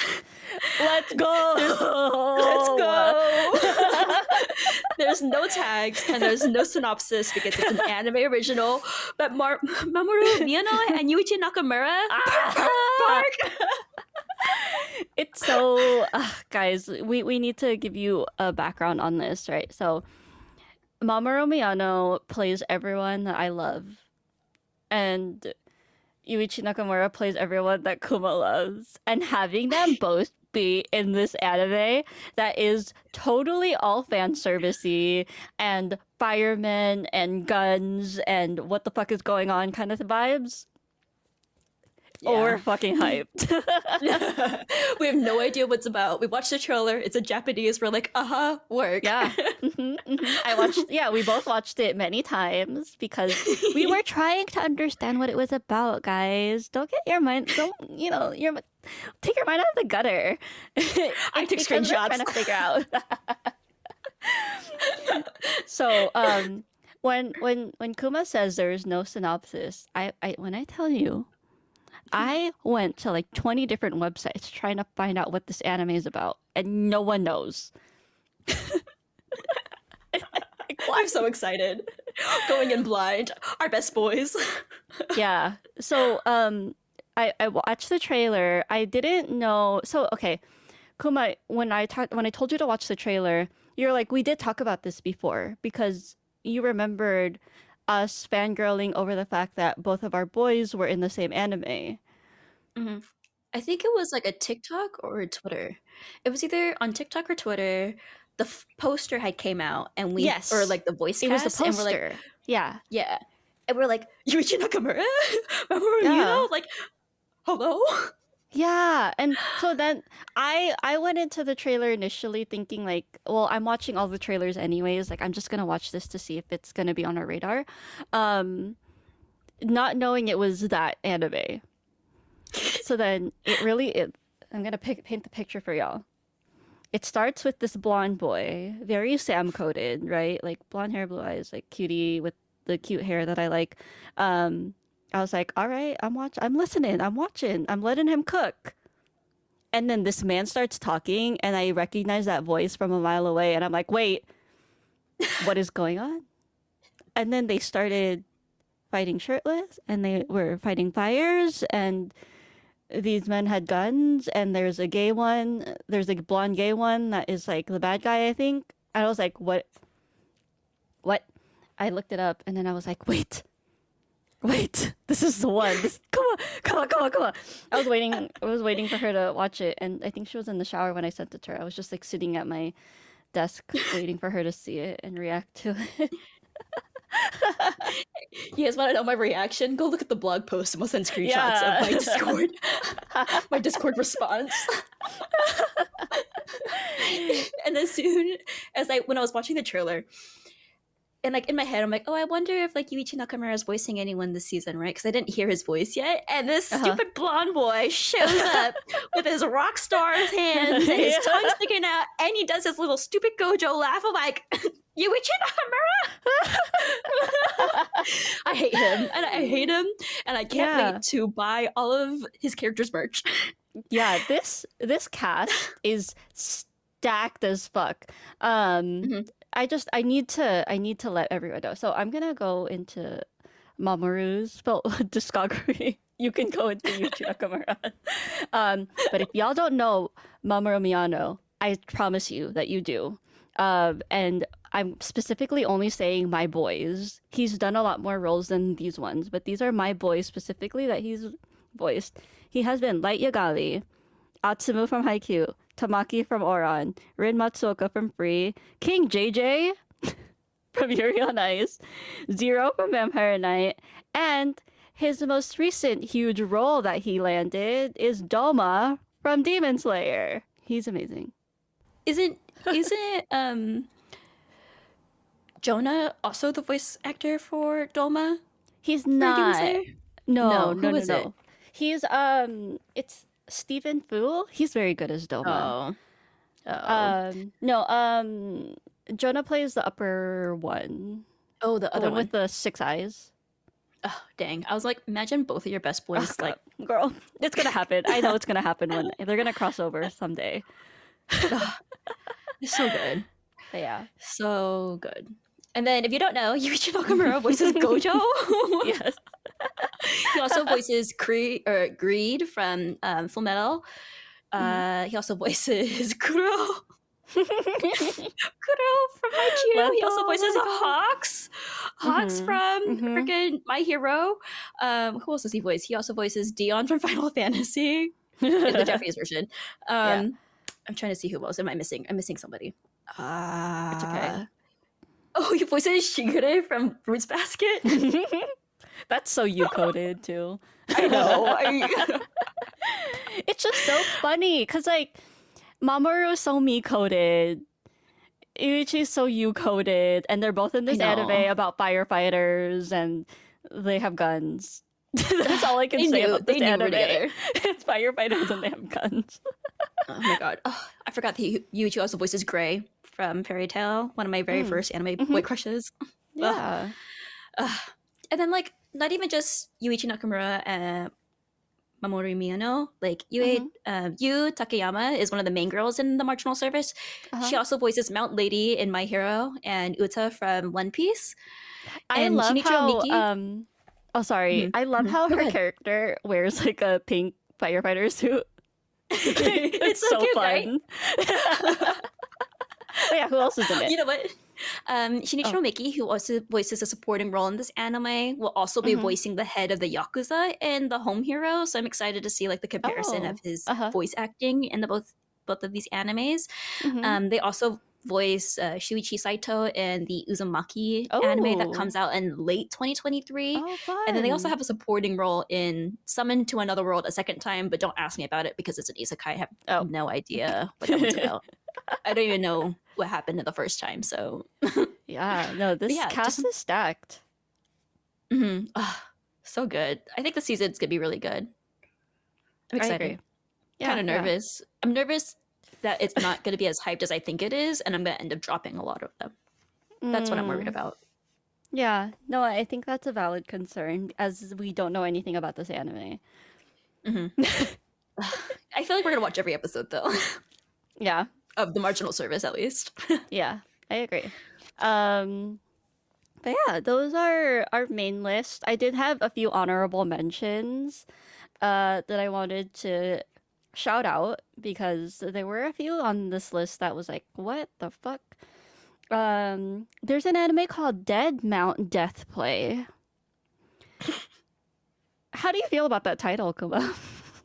Let's go. [LAUGHS] Let's go. [LAUGHS] there's no tags and there's no synopsis because it's an anime original. But Mar- Mamoru Miyano and Yuichi Nakamura Ah. It's so uh, guys we, we need to give you a background on this right so mamoru miyano plays everyone that i love and yuichi nakamura plays everyone that kuma loves. And having them [LAUGHS] both be in this anime that is totally all fan servicey and firemen and guns and what the fuck is going on kind of vibes yeah. or fucking hyped. [LAUGHS] [LAUGHS] we have no idea what's about. We watched the trailer. It's a Japanese. We're like, uh huh, work. Yeah. [LAUGHS] Mm-hmm, mm-hmm. I watched. Yeah, we both watched it many times because we were trying to understand what it was about, guys. Don't get your mind. Don't you know your take your mind out of the gutter. I took screenshots trying to figure out. so um when when when Kuma says there is no synopsis, I, I when I tell you I went to like 20 different websites trying to find out what this anime is about, and no one knows. [LAUGHS] I'm so excited. Going in blind. Our best boys. [LAUGHS] yeah. So um I, I watched the trailer. I didn't know so okay. Kuma, when I talked when I told you to watch the trailer, you're like, we did talk about this before because you remembered us fangirling over the fact that both of our boys were in the same anime. Mm-hmm. I think it was like a TikTok or a Twitter. It was either on TikTok or Twitter. The f- poster had came out, and we yes, or like the voice. It cast, was the poster. And we're like, yeah, yeah, and we're like Yuichi Nakamura, [LAUGHS] Mamoru yeah. like hello. [LAUGHS] Yeah, and so then I I went into the trailer initially thinking like, well, I'm watching all the trailers anyways. Like, I'm just gonna watch this to see if it's gonna be on our radar, um, not knowing it was that anime. So then it really it. I'm gonna pick, paint the picture for y'all. It starts with this blonde boy, very Sam coded, right? Like blonde hair, blue eyes, like cutie with the cute hair that I like. Um, I was like, all right, I'm watch I'm listening, I'm watching, I'm letting him cook. And then this man starts talking and I recognize that voice from a mile away and I'm like, wait, what is going on? And then they started fighting shirtless and they were fighting fires and these men had guns and there's a gay one there's a blonde gay one that is like the bad guy i think i was like what what i looked it up and then i was like wait wait, [LAUGHS] this is the one. This, come on, come on, come on, come on. I was waiting. I was waiting for her to watch it, and I think she was in the shower when I sent it to her. I was just like sitting at my desk [LAUGHS] waiting for her to see it and react to it. [LAUGHS] you guys want to know my reaction? Go look at the blog post and we'll send screenshots yeah. of my Discord, my Discord response. and as soon as I, when I was watching the trailer, and like in my head, I'm like, oh, I wonder if like Yuichi Nakamura is voicing anyone this season, right? Because I didn't hear his voice yet. And this uh-huh. stupid blonde boy shows up [LAUGHS] with his rock star's hands and his yeah. tongue sticking out, and he does his little stupid Gojo laugh. I'm like, [LAUGHS] Yuichi Nakamura. [LAUGHS] I hate him, and I hate him, and I can't yeah. wait to buy all of his characters' merch. yeah, this this cast is stacked as fuck. Um, mm-hmm. I just I need to I need to let everyone know. So I'm gonna go into Mamoru's [LAUGHS] discography. [LAUGHS] you can go into [LAUGHS] Yuichi Nakamura. um, but if y'all don't know Mamoru Miyano, I promise you that you do. Um, and I'm specifically only saying my boys. He's done a lot more roles than these ones, but these are my boys specifically that he's voiced. He has been Light Yagami, Atsumu from Haikyuu, Tamaki from Ouran, Rin Matsuoka from Free, King JJ [LAUGHS] from Yuri on Ice, Zero from Vampire Knight, and his most recent huge role that he landed is Doma from Demon Slayer. He's amazing. Isn't isn't [LAUGHS] um Johnny also the voice actor for Doma? He's not. No, no, no, no, no. It? He's um it's Stephen Fu, he's very good as Doma. Oh. oh. Um, no, um, Johnny plays the upper one. Oh, the other one, one, with the six eyes. Oh, dang. I was like, imagine both of your best boys, oh, like, girl, it's gonna happen. I know it's gonna happen one day. [LAUGHS] They're gonna cross over someday. it's so good. But [LAUGHS] yeah. So good. And then, if you don't know, [LAUGHS] Yuichi Nakamura voices Gojo. [LAUGHS] yes. he also [LAUGHS] voices Creed or Greed from um, Full Metal. Uh, he also voices Kuro. Kuro from My Hero. He also voices Hawks. Hawks Mhm, from mhm. freaking My Hero. Um, who else does he voice? He also voices Dion from Final Fantasy in the Japanese version. Um, I'm trying to see who else. Am I missing? I'm missing somebody. Uh, It's okay. [LAUGHS] Oh, he voices Shigure from Fruits Basket. [LAUGHS] That's so you coded too. [LAUGHS] I know. I- it's just so funny because like Mamoru is so me coded. Ichi's so you coded, and they're both in this anime about firefighters, and they have guns. That's all I can They say knew- about they this were anime. together. it's firefighters and they have guns. oh my god. Oh, I forgot that Yu- Yuichi also voices Gray from Fairy Tail, one of my very Mm. first anime Mhm. boy crushes. [LAUGHS] Yeah. Ugh. And then like not even just Yuichi Nakamura and Mamoru Miyano, like Yue, Mhm. uh, Yu Takayama is one of the main girls in the marginal service. Uh-huh. She also voices Mount Lady in My Hero and Uta from One Piece. I and love Shinichiro how Miki- um oh sorry. Mhm, I love mhm. how her character wears like a pink firefighter suit. [LAUGHS] [LAUGHS] it's, it's so, cute, right? But yeah, who else is in it? you know what? Um, Shinichiro Oh. Miki, who also voices a supporting role in this anime, will also be Mhm. voicing the head of the Yakuza in the Home Hero. So I'm excited to see like the comparison Oh, of his uh-huh. voice acting in the both both of these animes. Mhm. Um, they also voice uh, Shuichi Saito in the Uzumaki anime that Oh. comes out in late 2023. oh. And then they also have a supporting role in Summon to Another World a second time, but don't ask me about it because it's an isekai. I have Oh. no idea what that one's [LAUGHS] about. [LAUGHS] I don't even know what happened in the first time. So, [LAUGHS] Yeah, no, this yeah, cast just- is stacked. mhm. Ah, so good. I think the season's gonna be really good. I'm I excited. agree. Yeah, kind of yeah. nervous. I'm nervous that it's not going to be as hyped as I think it is, and I'm going to end up dropping a lot of them. That's what I'm worried Mm, about. Yeah, no, I think that's a valid concern as we don't know anything about this anime. [LAUGHS] I feel like we're going to watch every episode though Yeah, of the marginal service at least. [LAUGHS] yeah, I agree. Um, but yeah, those are our main list. I did have a few honorable mentions uh, that I wanted to shout out because there were a few on this list that was like, what the fuck? Um, there's an anime called Dead Mount Death Play. How do you feel about that title, Kuma?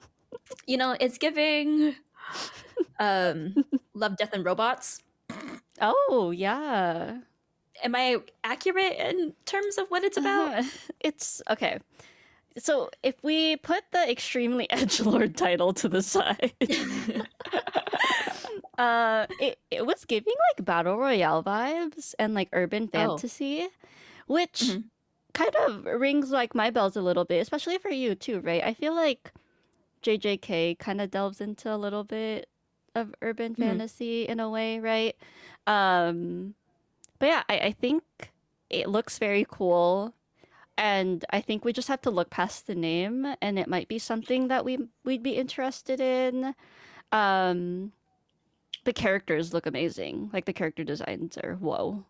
[LAUGHS] you know, it's giving um Love, Death and Robots. oh, yeah. Am I accurate in terms of what it's about? Uh, [LAUGHS] it's okay. So if we put the extremely [LAUGHS] edge lord title to the side, [LAUGHS] uh, it it was giving like battle royale vibes and like urban Oh. fantasy, which Mhm. kind of rings like my bells a little bit, especially for you too, right? I feel like JJK kind of delves into a little bit of urban Mhm. fantasy in a way, right? Um, but yeah, I, I think it looks very cool. And I think we just have to look past the name and it might be something that we we'd be interested in. Um the characters look amazing. Like the character designs are whoa.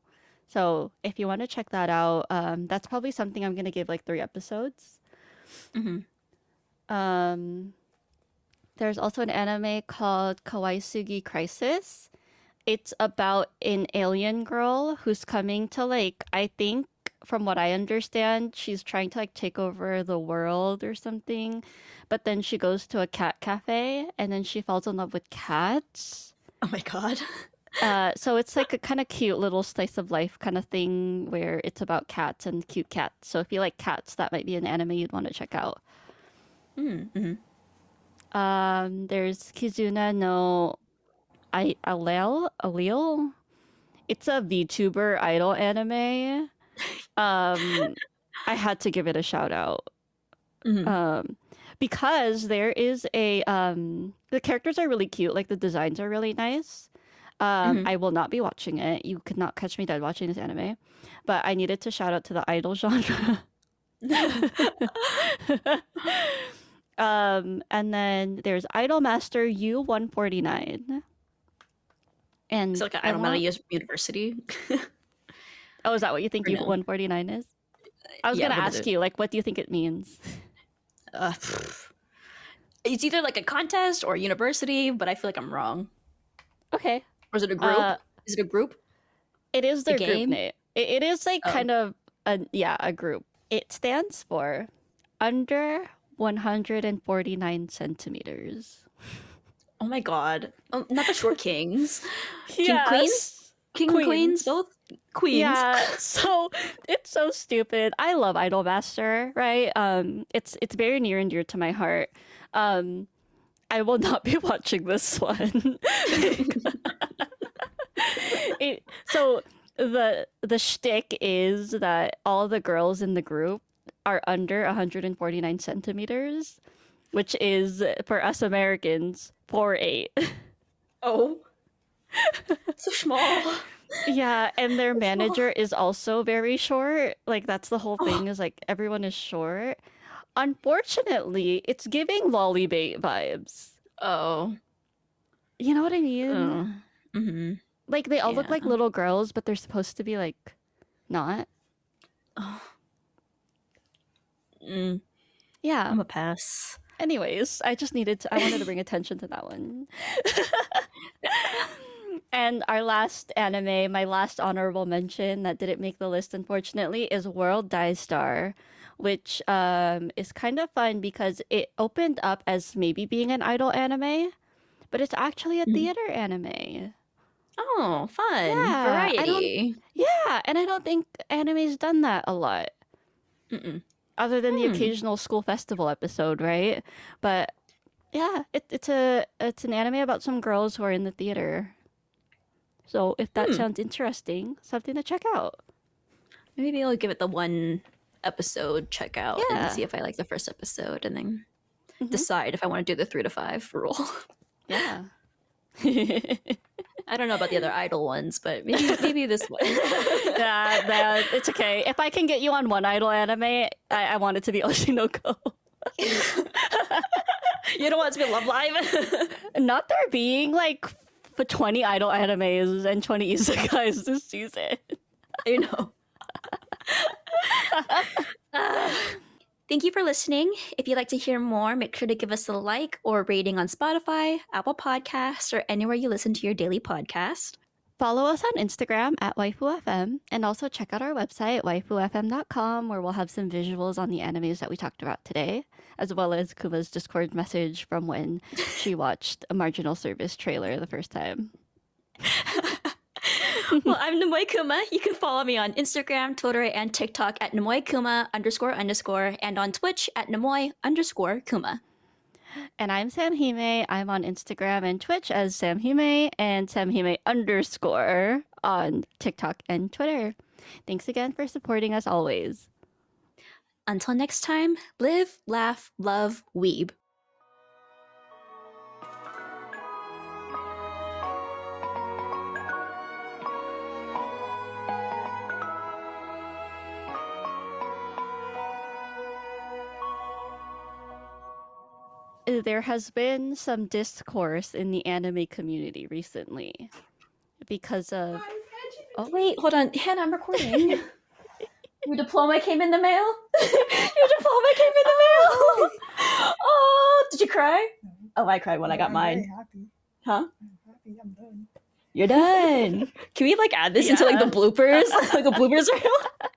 So if you want to check that out, um, that's probably something I'm gonna give like three episodes. hmm Um, there's also an anime called Kawaisugi Crisis. It's about an alien girl who's coming to like I think from what I understand, she's trying to like take over the world or something. But then she goes to a cat cafe and then she falls in love with cats. Oh my god. [LAUGHS] Uh, so it's like a kind of cute little slice of life kind of thing where it's about cats and cute cats. So if you like cats, that might be an anime you'd want to check out. Mm-hmm. Um, there's Kizuna no I Allele Allele. It's a VTuber idol anime. Um, I had to give it a shout out. Mhm. Um, because there is a um, the characters are really cute. Like the designs are really nice. Um, Mhm. I will not be watching it. You could not catch me dead watching this anime, but I needed to shout out to the idol genre. [LAUGHS] [LAUGHS] [LAUGHS] um, and then there's Idol Master U one forty nine. And It's like an I Idol Matter want- University. [LAUGHS] Oh, is that what you think Or U no? one forty nine is? I was Yeah, gonna ask you, like, what do you think it means? Uh. It's either like a contest or a university, but I feel like I'm wrong. Okay. Or is it a group? Uh, is it a group? It is The their group game? name. It, it is like Oh. kind of a yeah a group. It stands for under 149 centimeters. Oh my god. Oh, not the short kings. [LAUGHS] King Yes. queens? King queens, Queens. both queens. Yeah, [LAUGHS] so it's so stupid. I love Idolmaster, right? Um, it's it's very near and dear to my heart. Um, I will not be [LAUGHS] watching this one. it, so the the shtick is that all the girls in the group are under 149 centimeters, which is for us Americans four eight. [LAUGHS] Oh. so small. Yeah, and their manager is also very short. Like that's the whole thing is like everyone is short. Unfortunately, it's giving lolly bait vibes. Oh. You know what I mean? Oh. Mm-hmm. Like they all look like little girls, but they're supposed to be like not. Oh. Mm, Yeah. I'm a pass. Anyways, I just needed to I wanted to bring attention to that one. [LAUGHS] and our last anime, my last honorable mention that didn't make the list unfortunately is World Die Star, which um is kind of fun because it opened up as maybe being an idol anime, but it's actually a Mhm. theater anime. Oh, fun. Yeah, Variety. Yeah, and I don't think anime's done that a lot. Mm-mm. Other than the Hmm. occasional school festival episode, right? But yeah, it, it's a it's an anime about some girls who are in the theater. So if that Hmm. sounds interesting, something to check out. Maybe I'll give it the one episode check out Yeah. and see if I like the first episode and then Mhm. decide if I want to do the three to five rule. [LAUGHS] Yeah. [LAUGHS] I don't know about the other [LAUGHS] idol ones, but maybe maybe this one. [LAUGHS] yeah, that, it's okay. If I can get you on one idol anime, I, I want it to be Oshi No Ko. you don't want it to be Love Live? Not there being like for 20 idol animes and 20 isekais this season. I know. Uh, [SIGHS] thank you for listening. If you'd like to hear more, make sure to give us a like or rating on Spotify, Apple Podcasts, or anywhere you listen to your daily podcast. Follow us on Instagram at WaifuFM and also check out our website, waifufm.com, where we'll have some visuals on the animes that we talked about today, as well as Kuma's Discord message from when she [LAUGHS] watched a marginal service trailer the first time. [LAUGHS] [LAUGHS] well, I'm Namoy Kuma. You can follow me on Instagram, Twitter, and TikTok at Namoy Kuma underscore underscore, and on Twitch at Namoy underscore Kuma. And I'm Sam Hime. I'm on Instagram and Twitch as Sam Hime and Sam Hime underscore on TikTok and Twitter. Thanks again for supporting us always. Until next time, live, laugh, love, weeb. There has been some discourse in the anime community recently because of Oh wait, hold on, Hannah, I'm recording. [LAUGHS] Your diploma came in the mail. [LAUGHS] Your diploma came in the oh, mail. [LAUGHS] oh, did you cry? Oh, I cried when I got I'm mine. Very happy. Huh? I'm happy. I'm done. You're done. Can we like add this into like the bloopers, like a bloopers reel?